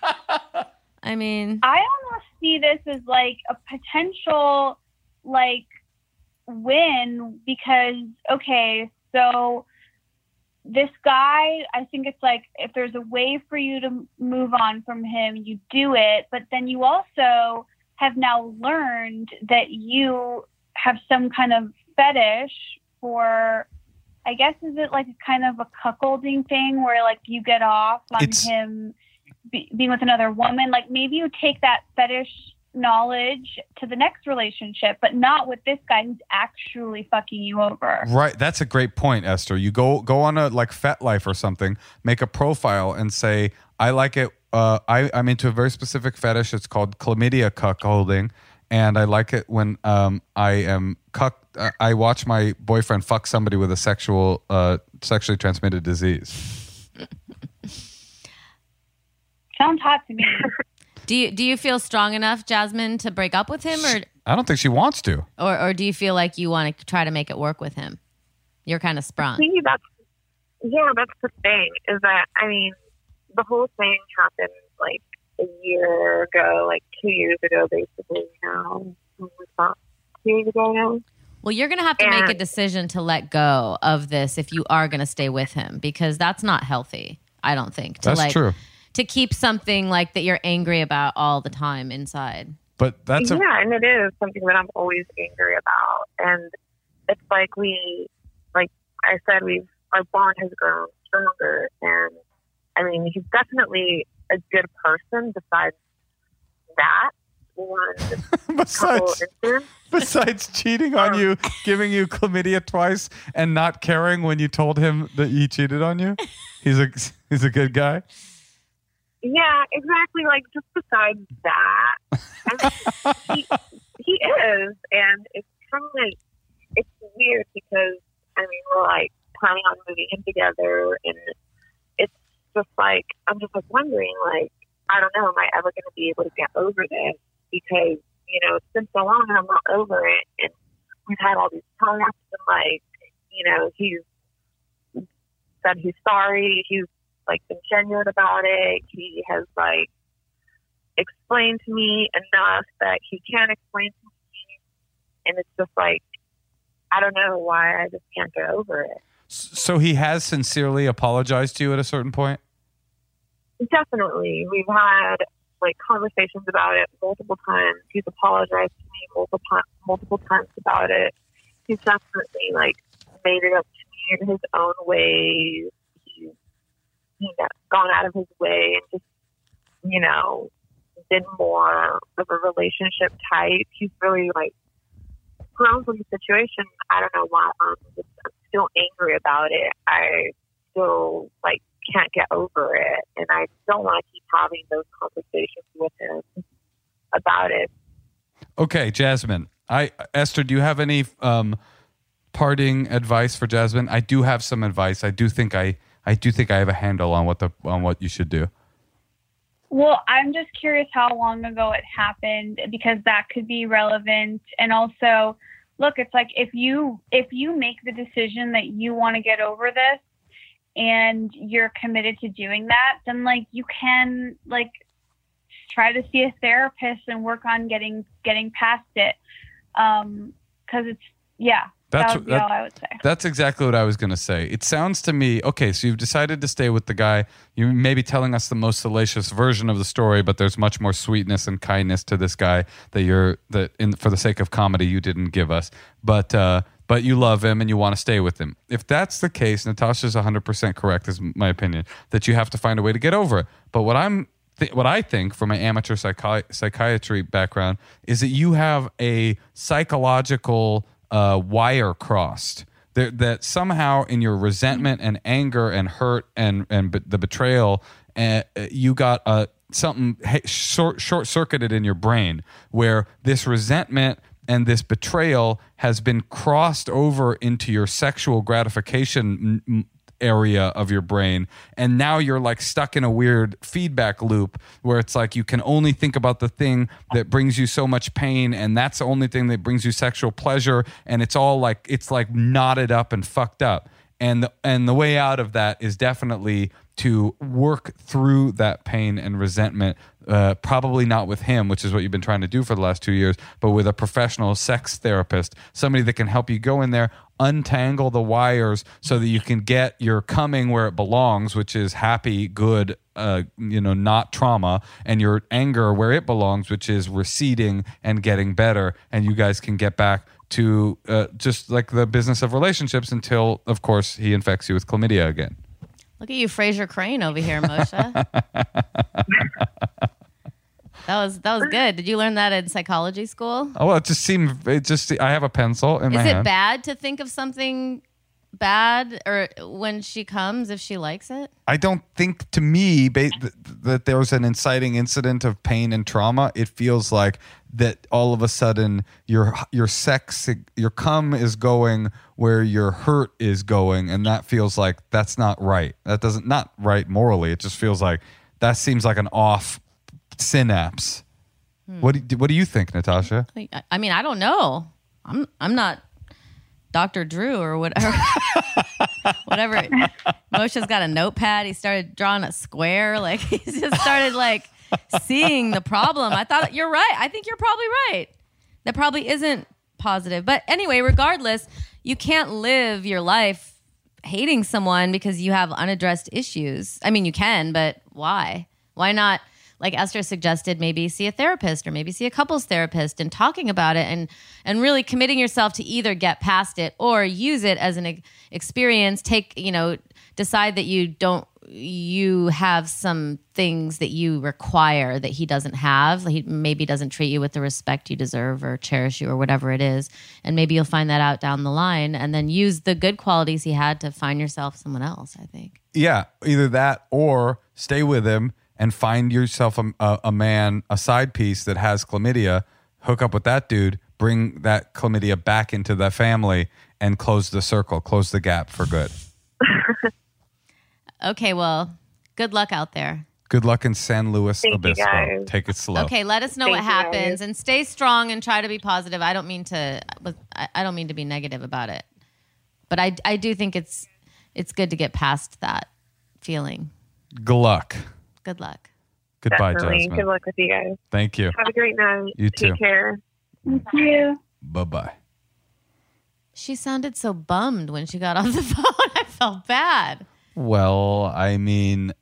I mean, I almost see this as like a potential like win because okay, so this guy, I think it's like if there's a way for you to move on from him, you do it, but then you also have now learned that you have some kind of fetish for I guess is it like a kind of a cuckolding thing where like you get off on It's- him be, being with another woman like maybe you take that fetish knowledge to the next relationship but not with this guy who's actually fucking you over Right, that's a great point, Esther. You go go on a like FetLife or something, make a profile, and say, "I like it. Uh, I I'm into a very specific fetish. It's called chlamydia cuckolding, and I like it when um I am cuck. Uh, I watch my boyfriend fuck somebody with a sexual uh sexually transmitted disease. sounds hot to me do you do you feel strong enough, Jasmine, to break up with him, or I don't think she wants to. or, or do you feel like you want to try to make it work with him? You're kind of sprung. See, that's yeah, that's the thing. Is that I mean, the whole thing happened like a year ago, like two years ago, basically. Now, When two years ago now. Well, you're going to have to make a decision to let go of this if you are going to stay with him because that's not healthy. I don't think to That's like true. to keep something like that you're angry about all the time inside. But that's a yeah, and it is something that I'm always angry about. And it's like we, like I said, we've our bond has grown stronger. And I mean, he's definitely a good person. Besides that, one besides besides cheating on um, you, giving you chlamydia twice, and not caring when you told him that he cheated on you. He's a he's a good guy. Yeah, exactly. Like just besides that, I mean, he, he is, and it's kind of like it's weird because I mean we're like planning on moving in together, and just like I'm just like wondering, like I don't know, am I ever going to be able to get over this? Because you know it's been so long, and I'm not over it, and we've had all these talks, and like you know he's said he's sorry, he's like been genuine about it. He has like explained to me enough that he can explain to me, and it's just like I don't know why I just can't get over it. So he has sincerely apologized to you at a certain point. Definitely, we've had like conversations about it multiple times. He's apologized to me multiple multiple times about it. He's definitely like made it up to me in his own ways. He's you know, gone out of his way and just you know been more of a relationship type. He's really like grown from the situation. I don't know why I'm just I'm still angry about it. I still like can't get over it, and I don't want to keep having those conversations with him about it. Okay, Jasmine. I Esther, do you have any um, parting advice for Jasmine? I do have some advice. I do think I I do think I have a handle on what the on what you should do. Well, I'm just curious how long ago it happened because that could be relevant. And also, look, it's like if you if you make the decision that you want to get over this and you're committed to doing that, then like you can like try to see a therapist and work on getting getting past it. Um, because it's yeah, That's that that- all I would say. That's exactly what I was to say. It sounds to me okay. So you've decided to stay with the guy. You may be telling us the most salacious version of the story, but there's much more sweetness and kindness to this guy that you're that in for the sake of comedy you didn't give us. But uh, but you love him and you want to stay with him. If that's the case, Natasha's 100% correct, is my opinion, that you have to find a way to get over it. But what I'm th- what I think from my amateur psychi- psychiatry background is that you have a psychological uh, wire crossed that that somehow in your resentment and anger and hurt and and be- the betrayal, uh, you got a something hey, short short circuited in your brain where this resentment and this betrayal has been crossed over into your sexual gratification area of your brain. And now you're like stuck in a weird feedback loop where it's like you can only think about the thing that brings you so much pain and that's the only thing that brings you sexual pleasure and it's all like it's like knotted up and fucked up. And the, and the way out of that is definitely to work through that pain and resentment uh, probably not with him which is what you've been trying to do for the last two years but with a professional sex therapist somebody that can help you go in there untangle the wires so that you can get your coming where it belongs which is happy good uh, you know not trauma and your anger where it belongs which is receding and getting better. And you guys can get back to uh, just like the business of relationships until of course he infects you with chlamydia again Look at you, Frasier Crane over here, Moshe. that was that was good. Did you learn that in psychology school? oh well it just seemed it just i have a pencil in my Is it hand bad to think of something bad or when she comes if she likes it? I don't think to me ba- th- that there was an inciting incident of pain and trauma. It feels like that all of a sudden your your sex your cum is going where your hurt is going, and that feels like that's not right. That doesn't not right morally. It just feels like that seems like an off synapse. Hmm. What do, what do you think, Natasha? I- I mean, I don't know. I'm I'm not Dr. Drew or whatever. whatever. Moshe's got a notepad. He started drawing a square. Like he just started like seeing the problem. I thought you're right. I think you're probably right. That probably isn't positive. But anyway, regardless, you can't live your life hating someone because you have unaddressed issues. I mean, you can, but why? Why not? Like Esther suggested, maybe see a therapist or maybe see a couples therapist and talking about it and and really committing yourself to either get past it or use it as an experience. Take you know, decide that you don't you have some things that you require that he doesn't have. He maybe doesn't treat you with the respect you deserve or cherish you or whatever it is. And maybe you'll find that out down the line and then use the good qualities he had to find yourself someone else, I think. Yeah, either that or stay with him and find yourself a, a, a man, a side piece that has chlamydia. Hook up with that dude, bring that chlamydia back into the family, and close the circle, close the gap for good. Okay, well, good luck out there. Good luck in San Luis Thank you, Obispo. guys. Take it slow. Okay, let us know Thank what happens and stay strong and try to be positive. I don't mean to I I don't mean to be negative about it. But I I do think it's it's good to get past that feeling. Good luck. Good luck. Goodbye, Definitely. Jasmine. Good luck with you guys. Thank you. Have a great night. You too. Take care. Thank you. Bye bye. She sounded so bummed when she got off the phone. I felt bad. Well, I mean,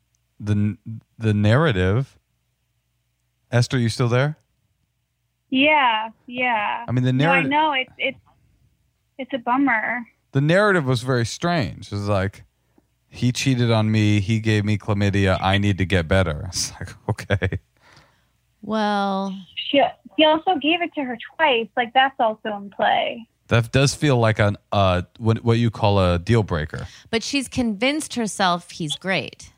the the narrative. Esther, you still there? Yeah, yeah. I mean, the No, I narrative. know it's it's it's a bummer. the narrative was very strange. It was like he cheated on me, he gave me chlamydia, I need to get better. It's like, okay. Well, She he also gave it to her twice. Like that's also in play. That does feel like an uh what what you call a deal breaker. but she's convinced herself he's great.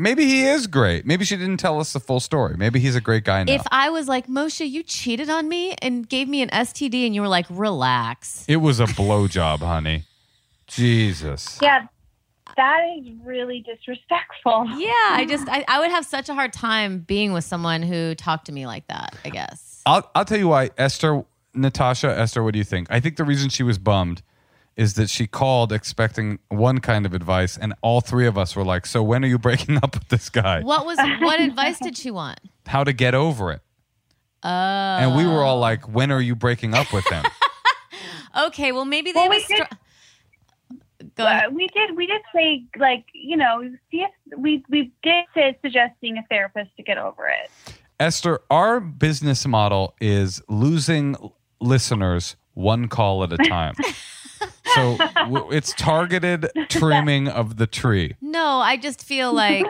Maybe he is great. Maybe she didn't tell us the full story. Maybe he's a great guy now. If I was like, Moshe, you cheated on me and gave me an STD and you were like, relax. it was a blowjob, honey. Jesus. Yeah, that is really disrespectful. Yeah, I just I, I would have such a hard time being with someone who talked to me like that, I guess. I'll I'll tell you why, Esther, Natasha, Esther. What do you think? I think the reason she was bummed is that she called expecting one kind of advice, and all three of us were like, "So when are you breaking up with this guy? What was what advice did she want? How to get over it?" Oh. And we were all oh. like, "When are you breaking up with him?" Okay, well maybe they Well, was we did- str- Go ahead. Uh, we did we did say like you know see if we we did say suggesting a therapist to get over it. Esther, our business model is losing listeners one call at a time. so w- it's targeted trimming of the tree. No, I just feel like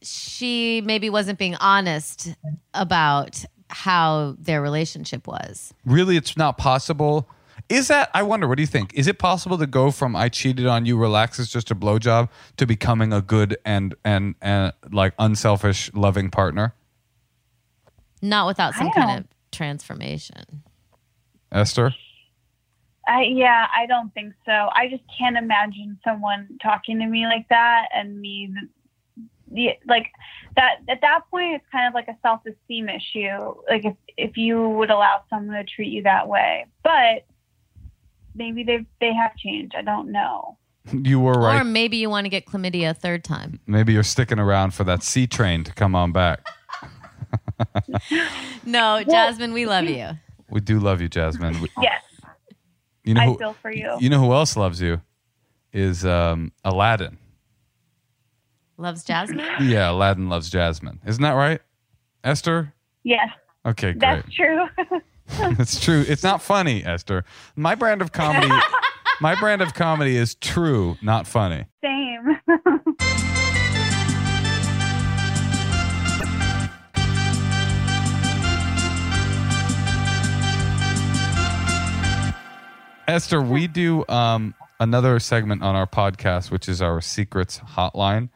she maybe wasn't being honest about how their relationship was. really it's not possible Is that? I wonder. What do you think? Is it possible to go from "I cheated on you," relax, it's just a blowjob, to becoming a good and and and like unselfish, loving partner? Not without some kind of transformation. Esther, I yeah, I don't think so. I just can't imagine someone talking to me like that and me the like that at that point it's kind of like a self-esteem issue. Like if if you would allow someone to treat you that way. But maybe they they have changed. I don't know. you were right. Or maybe you want to get chlamydia a third time. Maybe you're sticking around for that C train to come on back. No, Jasmine, we love you. We do love you, Jasmine. We- Yes, you know I who, feel for you. You know who else loves you? Is um, Aladdin. Loves Jasmine? Yeah, Aladdin loves Jasmine. Isn't that right, Esther? Yes, Okay, great. that's true. It's true. It's not funny, Esther. My brand of comedy, my brand of comedy is true, not funny. Same. Esther, we do um, another segment on our podcast, which is our secrets hotline,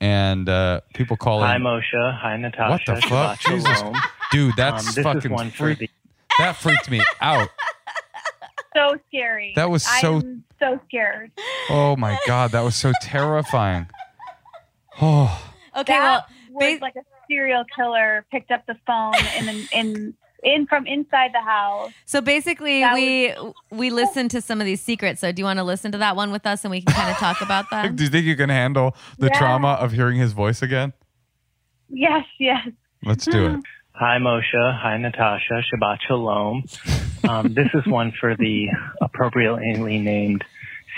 and uh, people call Hi, in. Hi, Moshe. Hi, Natasha. What the fuck? Jesus. shalom. Dude, Um, that's this is fucking one for freak. the That freaked me out. so scary. That was so- I'm so scared. Oh my god, that was so terrifying. Oh, Okay, well, that was ba- like a serial killer picked up the phone in in in from inside the house. so basically That we we listened to some of these secrets. So do you want to listen to that one with us and we can kind of talk about that? do you think you can handle the Yeah. trauma of hearing his voice again? Yes, yes. Let's do it. Hi, Moshe. Hi, Natasha. Shabbat shalom. Um, this is one for the appropriately named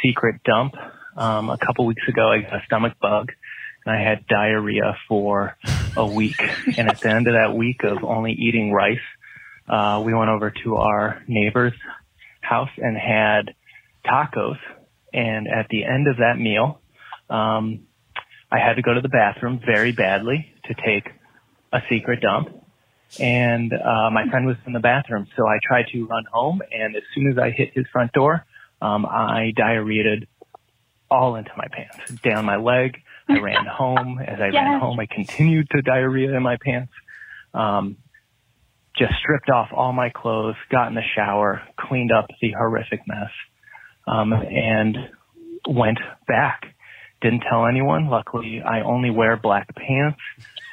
secret dump. Um, a couple weeks ago, I got a stomach bug and I had diarrhea for a week. And at the end of that week of only eating rice, uh, we went over to our neighbor's house and had tacos. And at the end of that meal, um, I had to go to the bathroom very badly to take a secret dump. And uh, my friend was in the bathroom, so I tried to run home. And as soon as I hit his front door, um, I diarrheaed all into my pants, down my leg. I ran home. As I ran home, I continued to diarrhea in my pants. Um, just stripped off all my clothes, got in the shower, cleaned up the horrific mess, um, and went back. Didn't tell anyone. Luckily, I only wear black pants.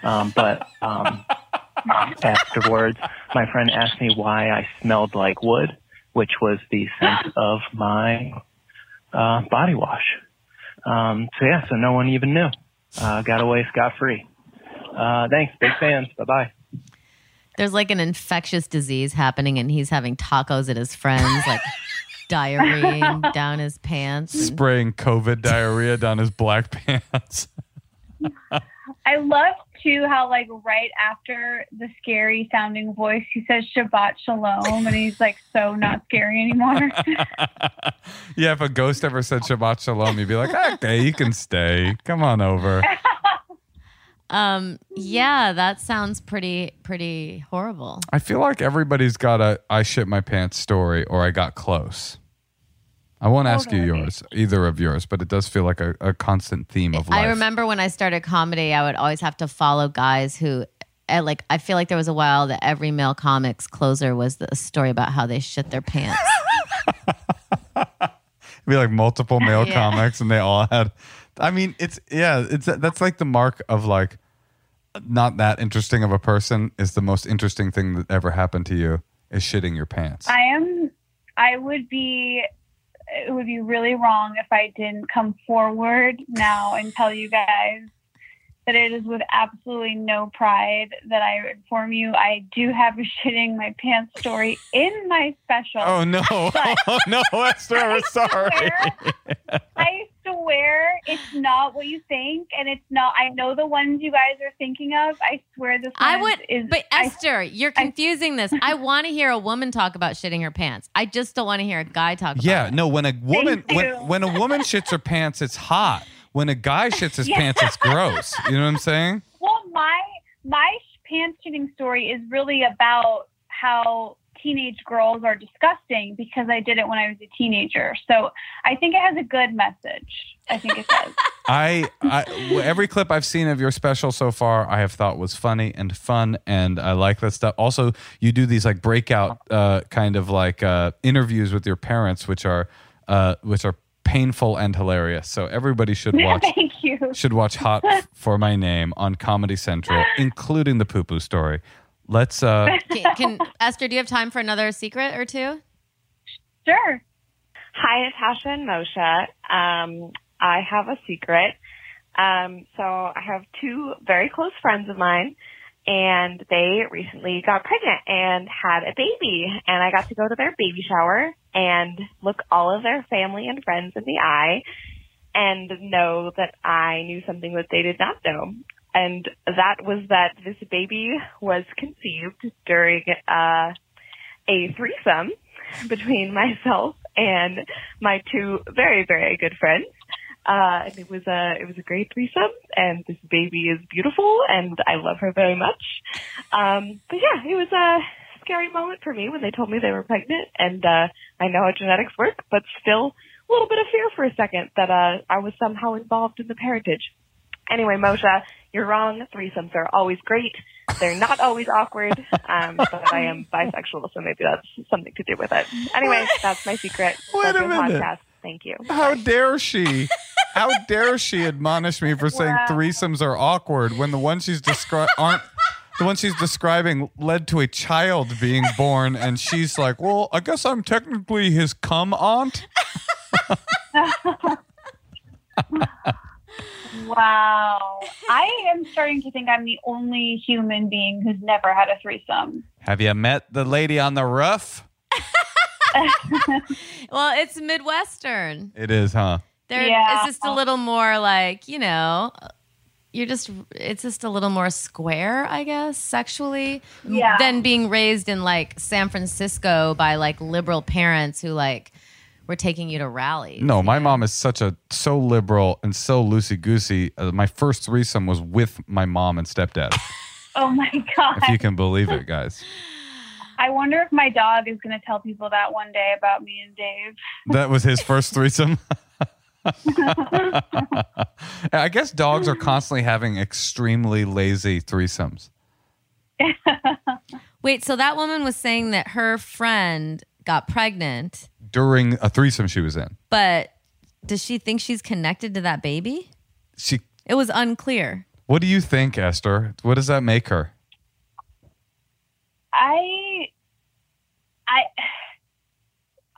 Um, but um, afterwards, my friend asked me why I smelled like wood, which was the scent of my uh, body wash. Um, so yeah, so no one even knew. Uh, got away scot free. Uh, thanks, big fans. Bye bye. There's like an infectious disease happening and he's having tacos at his friends, like diarrheaing down his pants. and- Spraying COVID diarrhea down his black pants. I love too how like right after the scary sounding voice, he says Shabbat Shalom, and he's like so not scary anymore. yeah, if a ghost ever said Shabbat Shalom, you'd be like, okay, you can stay. Come on over. Um, yeah, that sounds pretty pretty horrible. I feel like everybody's got a I shit my pants story or I got close. I won't ask you Totally. yours, either of yours, but it does feel like a, a constant theme of life. I remember when I started comedy, I would always have to follow guys who, eh, like, I feel like there was a while that every male comic's closer was the story about how they shit their pants. It'd be like multiple male Yeah. comics and they all had I mean, it's yeah, it's that's like the mark of like not that interesting of a person is the most interesting thing that ever happened to you is shitting your pants. I am. I would be. It would be really wrong if I didn't come forward now and tell you guys that it is with absolutely no pride that I inform you I do have a shitting my pants story in my special. oh no. oh no, Esther, we're sorry. swear, I swear it's not what you think, and it's not. I know the ones you guys are thinking of. I swear this. I would, is. but I- Esther, you're I- confusing this. I want to hear a woman talk about shitting her pants. I just don't want to hear a guy talk about Yeah, it. no, when a woman when when a woman shits her pants, it's hot. When a guy shits his Yeah. pants, it's gross. You know what I'm saying? Well, my my sh- pants shitting story is really about how teenage girls are disgusting because I did it when I was a teenager. So I think it has a good message. I think it does. I, I every clip I've seen of your special so far, I have thought was funny and fun, and I like that stuff. Also, you do these like breakout uh, kind of like uh, interviews with your parents, which are uh, which are painful and hilarious. So everybody should watch Thank you. should watch Hot for My Name on Comedy Central, including the poo poo story. Let's uh, Can, can Esther, do you have time for another secret or two? Sure. Hi, Natasha and Moshe. Um, I have a secret. Um, so I have two very close friends of mine, and they recently got pregnant and had a baby. And I got to go to their baby shower and look all of their family and friends in the eye and know that I knew something that they did not know. And that was that this baby was conceived during uh, a threesome between myself and my two very, very good friends. Uh, and it was a, it was a great threesome and this baby is beautiful and I love her very much. Um, but yeah, it was a scary moment for me when they told me they were pregnant and, uh, I know how genetics work, but still a little bit of fear for a second that, uh, I was somehow involved in the parentage. Anyway, Moshe, you're wrong. Threesomes are always great. They're not always awkward, um, but I am bisexual, so maybe that's something to do with it. Anyway, that's my secret. Wait Love a minute. Podcast. Thank you. How dare she? How dare she admonish me for saying Wow. threesomes are awkward when the ones she's descri- aren't the ones she's describing led to a child being born and she's like, "Well, I guess I'm technically his cum aunt." Wow. I am starting to think I'm the only human being who's never had a threesome. Have you met the lady on the roof? Well, it's Midwestern. It is, huh? There, Yeah. it's just a little more like you know, you're just it's just a little more square, I guess, sexually, Yeah. than being raised in like San Francisco by like liberal parents who like were taking you to rallies. No, my mom is such a so liberal and so loosey goosey. Uh, my first threesome was with my mom and stepdad. Oh my God. if you can believe it, guys. I wonder if my dog is going to tell people that one day about me and Dave. That was his first threesome. I guess dogs are constantly having extremely lazy threesomes. Wait, so that woman was saying that her friend got pregnant, during a threesome she was in. but does she think she's connected to that baby? She It was unclear. What do you think, Esther? What does that make her? I, I,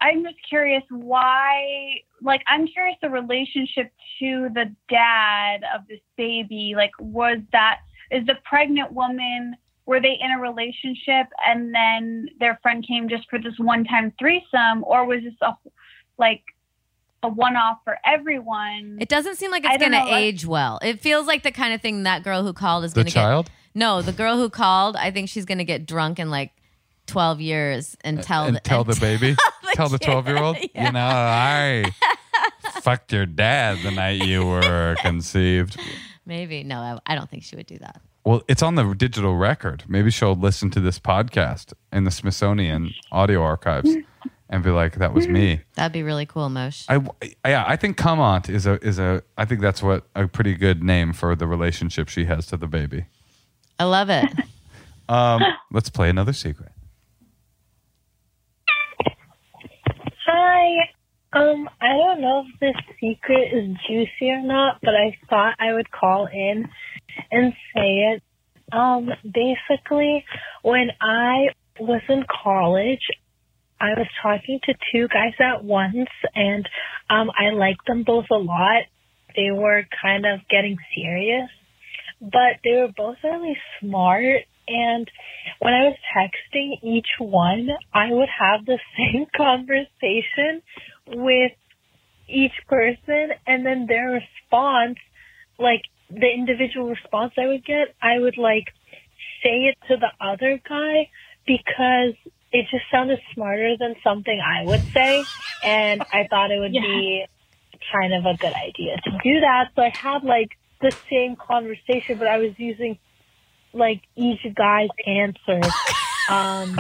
I'm just curious why. Like, I'm curious the relationship to the dad of this baby. Like, was that is the pregnant woman? Were they in a relationship and then their friend came just for this one-time threesome, or was this a like a one-off for everyone? It doesn't seem like it's going to know, like- age well. It feels like the kind of thing that girl who called is going to get. child? No, the girl who called, I think she's going to get drunk in like 12 years and uh, tell and the, tell and the baby? tell the kid. 12 year old? Yeah. You know, I fucked your dad the night you were conceived. Maybe. No, I, I don't think she would do that. Well, it's on the digital record. Maybe she'll listen to this podcast in the Smithsonian audio archives and be like, that was me. That'd be really cool, Mosh. I, yeah, I think come aunt is a is a I think that's what a pretty good name for the relationship she has to the baby. I love it. Um, let's play another secret. Hi. Um, I don't know if this secret is juicy or not, but I thought I would call in and say it. Um, basically, when I was in college, I was talking to two guys at once, and um, I liked them both a lot. They were kind of getting serious, but they were both really smart. And when I was texting each one, I would have the same conversation with each person, and then their response, like the individual response I would get, I would like say it to the other guy because it just sounded smarter than something I would say, and I thought it would Yeah. be kind of a good idea to do that. So I had like the same conversation, but I was using like each guy's answer. Um,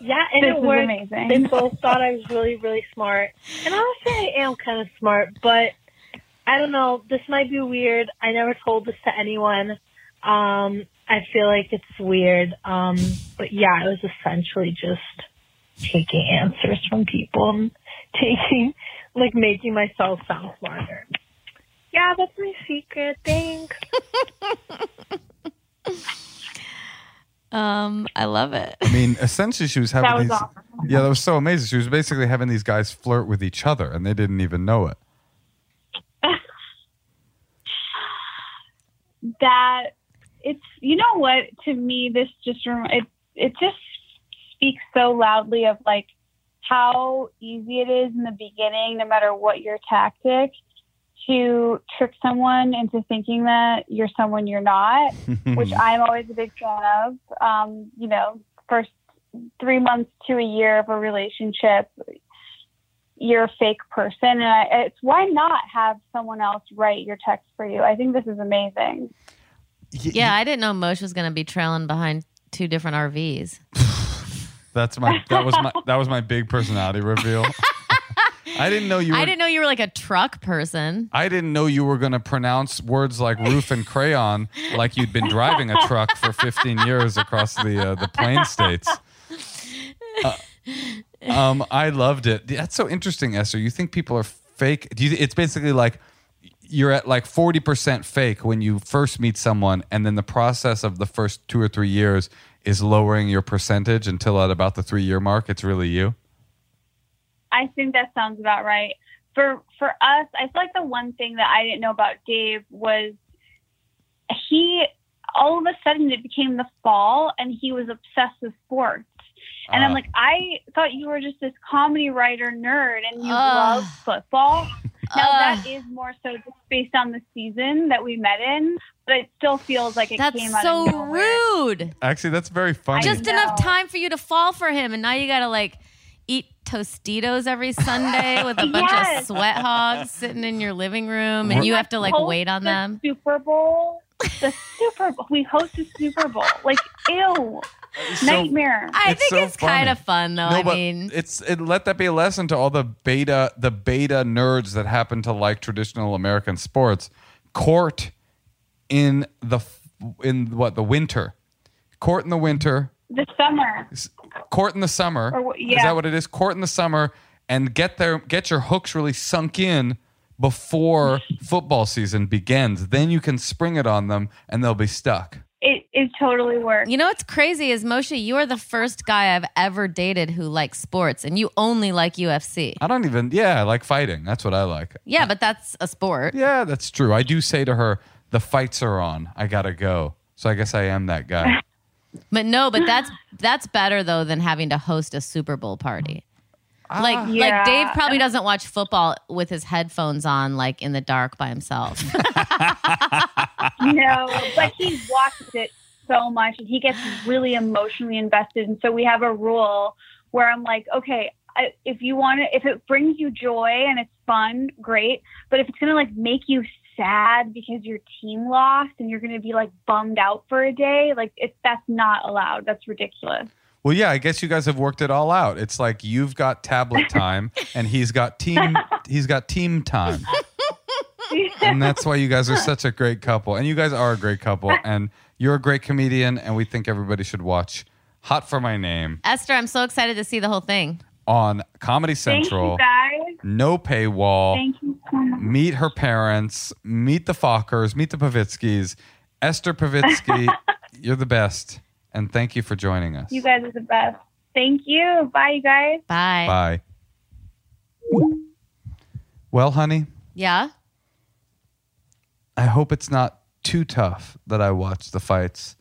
Yeah, and This it worked. amazing. They both thought I was really, really smart. And honestly, I am kind of smart, but I don't know. This might be weird. I never told this to anyone. Um, I feel like it's weird. Um, but yeah, I was essentially just taking answers from people and taking, like, making myself sound smarter. Yeah, that's my secret. Thanks. Um, I love it. I mean, essentially, she was having That was these. awesome. Yeah, that was so amazing. She was basically having these guys flirt with each other, and they didn't even know it. that it's you know what to me this just rem- it it just speaks so loudly of like how easy it is in the beginning no matter what your tactic to trick someone into thinking that you're someone you're not which i'm always a big fan of. Um, you know first three months to a year of a relationship you're a fake person and I, it's why not have someone else write your text for you i think this is amazing Yeah, I didn't know Moshe was going to be trailing behind two different RVs. That's my that was my that was my big personality reveal. I didn't know you were I didn't know you were like a truck person. I didn't know you were going to pronounce words like roof and crayon like you'd been driving a truck for 15 years across the uh, the plain states. Uh, um, I loved it. That's so interesting, Esther. You think people are fake? Do you? It's basically like you're at like 40% fake when you first meet someone, and then the process of the first two or three years is lowering your percentage until at about the three year mark, it's really you. I think that sounds about right. For for us, I feel like the one thing that I didn't know about Dave was he all of a sudden it became the fall and he was obsessed with sports. And I'm Ah. like, I thought you were just this comedy writer nerd and you Ugh. love football. Now Ugh. that is more so just based on the season that we met in, but it still feels like it That's came out so of rude. Actually, that's very funny. Just enough time for you to fall for him, and now you got to like eat Tostitos every Sunday with a bunch Yes. of sweat hogs sitting in your living room, and you have to like wait on the them. Super Bowl. The Super Bowl. We host the Super Bowl. Like, ew. So- Nightmare. I think so it's kind of fun though. No, I mean, it's it, let that be a lesson to all the beta the beta nerds that happen to like traditional American sports. Court in the in what the winter, court in the winter, The summer. court in the summer. Or wh- Is that what it is? Court in the summer, and get there, get your hooks really sunk in before football season begins. Then you can spring it on them, and they'll be stuck. It, it totally works. you know what's crazy is Moshe, you are the first guy I've ever dated who likes sports, and you only like UFC. I don't even. Yeah, I like fighting. That's what I like. Yeah, but that's a sport. Yeah, that's true. I do say to her, "The fights are on. I gotta go." So I guess I am that guy. But no, but that's that's better though than having to host a Super Bowl party. Ah. Like like Yeah. Dave probably doesn't watch football with his headphones on, like in the dark by himself. no, but he watched it so much and he gets really emotionally invested. And so we have a rule where I'm like, okay, I, if you want to, if it brings you joy and it's fun, great. But if it's going to like make you sad because your team lost and you're going to be like bummed out for a day, like it's, that's not allowed. That's ridiculous. well, yeah, I guess you guys have worked it all out. It's like you've got tablet time, and he's got team. He's got team time, and that's why you guys are such a great couple. And you guys are a great couple, and you're a great comedian, and we think everybody should watch "Hot for My Name" Esther, I'm so excited to see the whole thing. on Comedy Thank Central. you guys. No paywall. Thank you so much. meet her parents, meet the Fockers, meet the Povitskis. Esther Povitsky, you're the best. And thank you for joining us. You guys are the best. Thank you. Bye, you guys. Bye. Bye. Well, honey, Yeah. I hope it's not too tough that I watch the fights.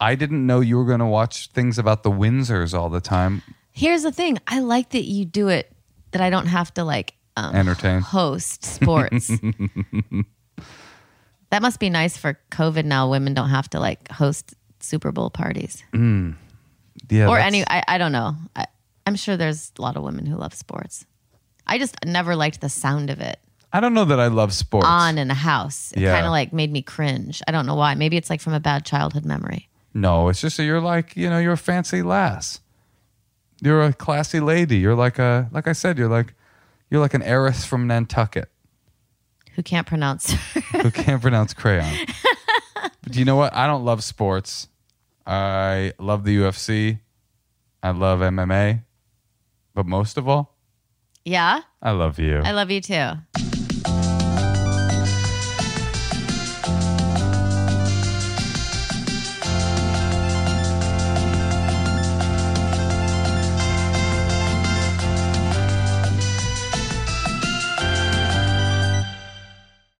I didn't know you were going to watch things about the Windsors all the time. Here's the thing. I like that you do it that I don't have to like um, Entertain. host sports. that must be nice for COVID now. Women don't have to like host Super Bowl parties Yeah, or any. I, I don't know. I, I'm sure there's a lot of women who love sports. I just never liked the sound of it I don't know that I love sports. on in a house. It Yeah. kind of like made me cringe. I don't know why. Maybe it's like from a bad childhood memory. No, it's just that you're like, you know, you're a fancy lass. You're a classy lady. You're like a like I said. You're like you're like an heiress from Nantucket Who can't pronounce? who can't pronounce crayon. But do you know what? I don't love sports. I love the UFC. I love MMA. But most of all, yeah, I love you. I love you too.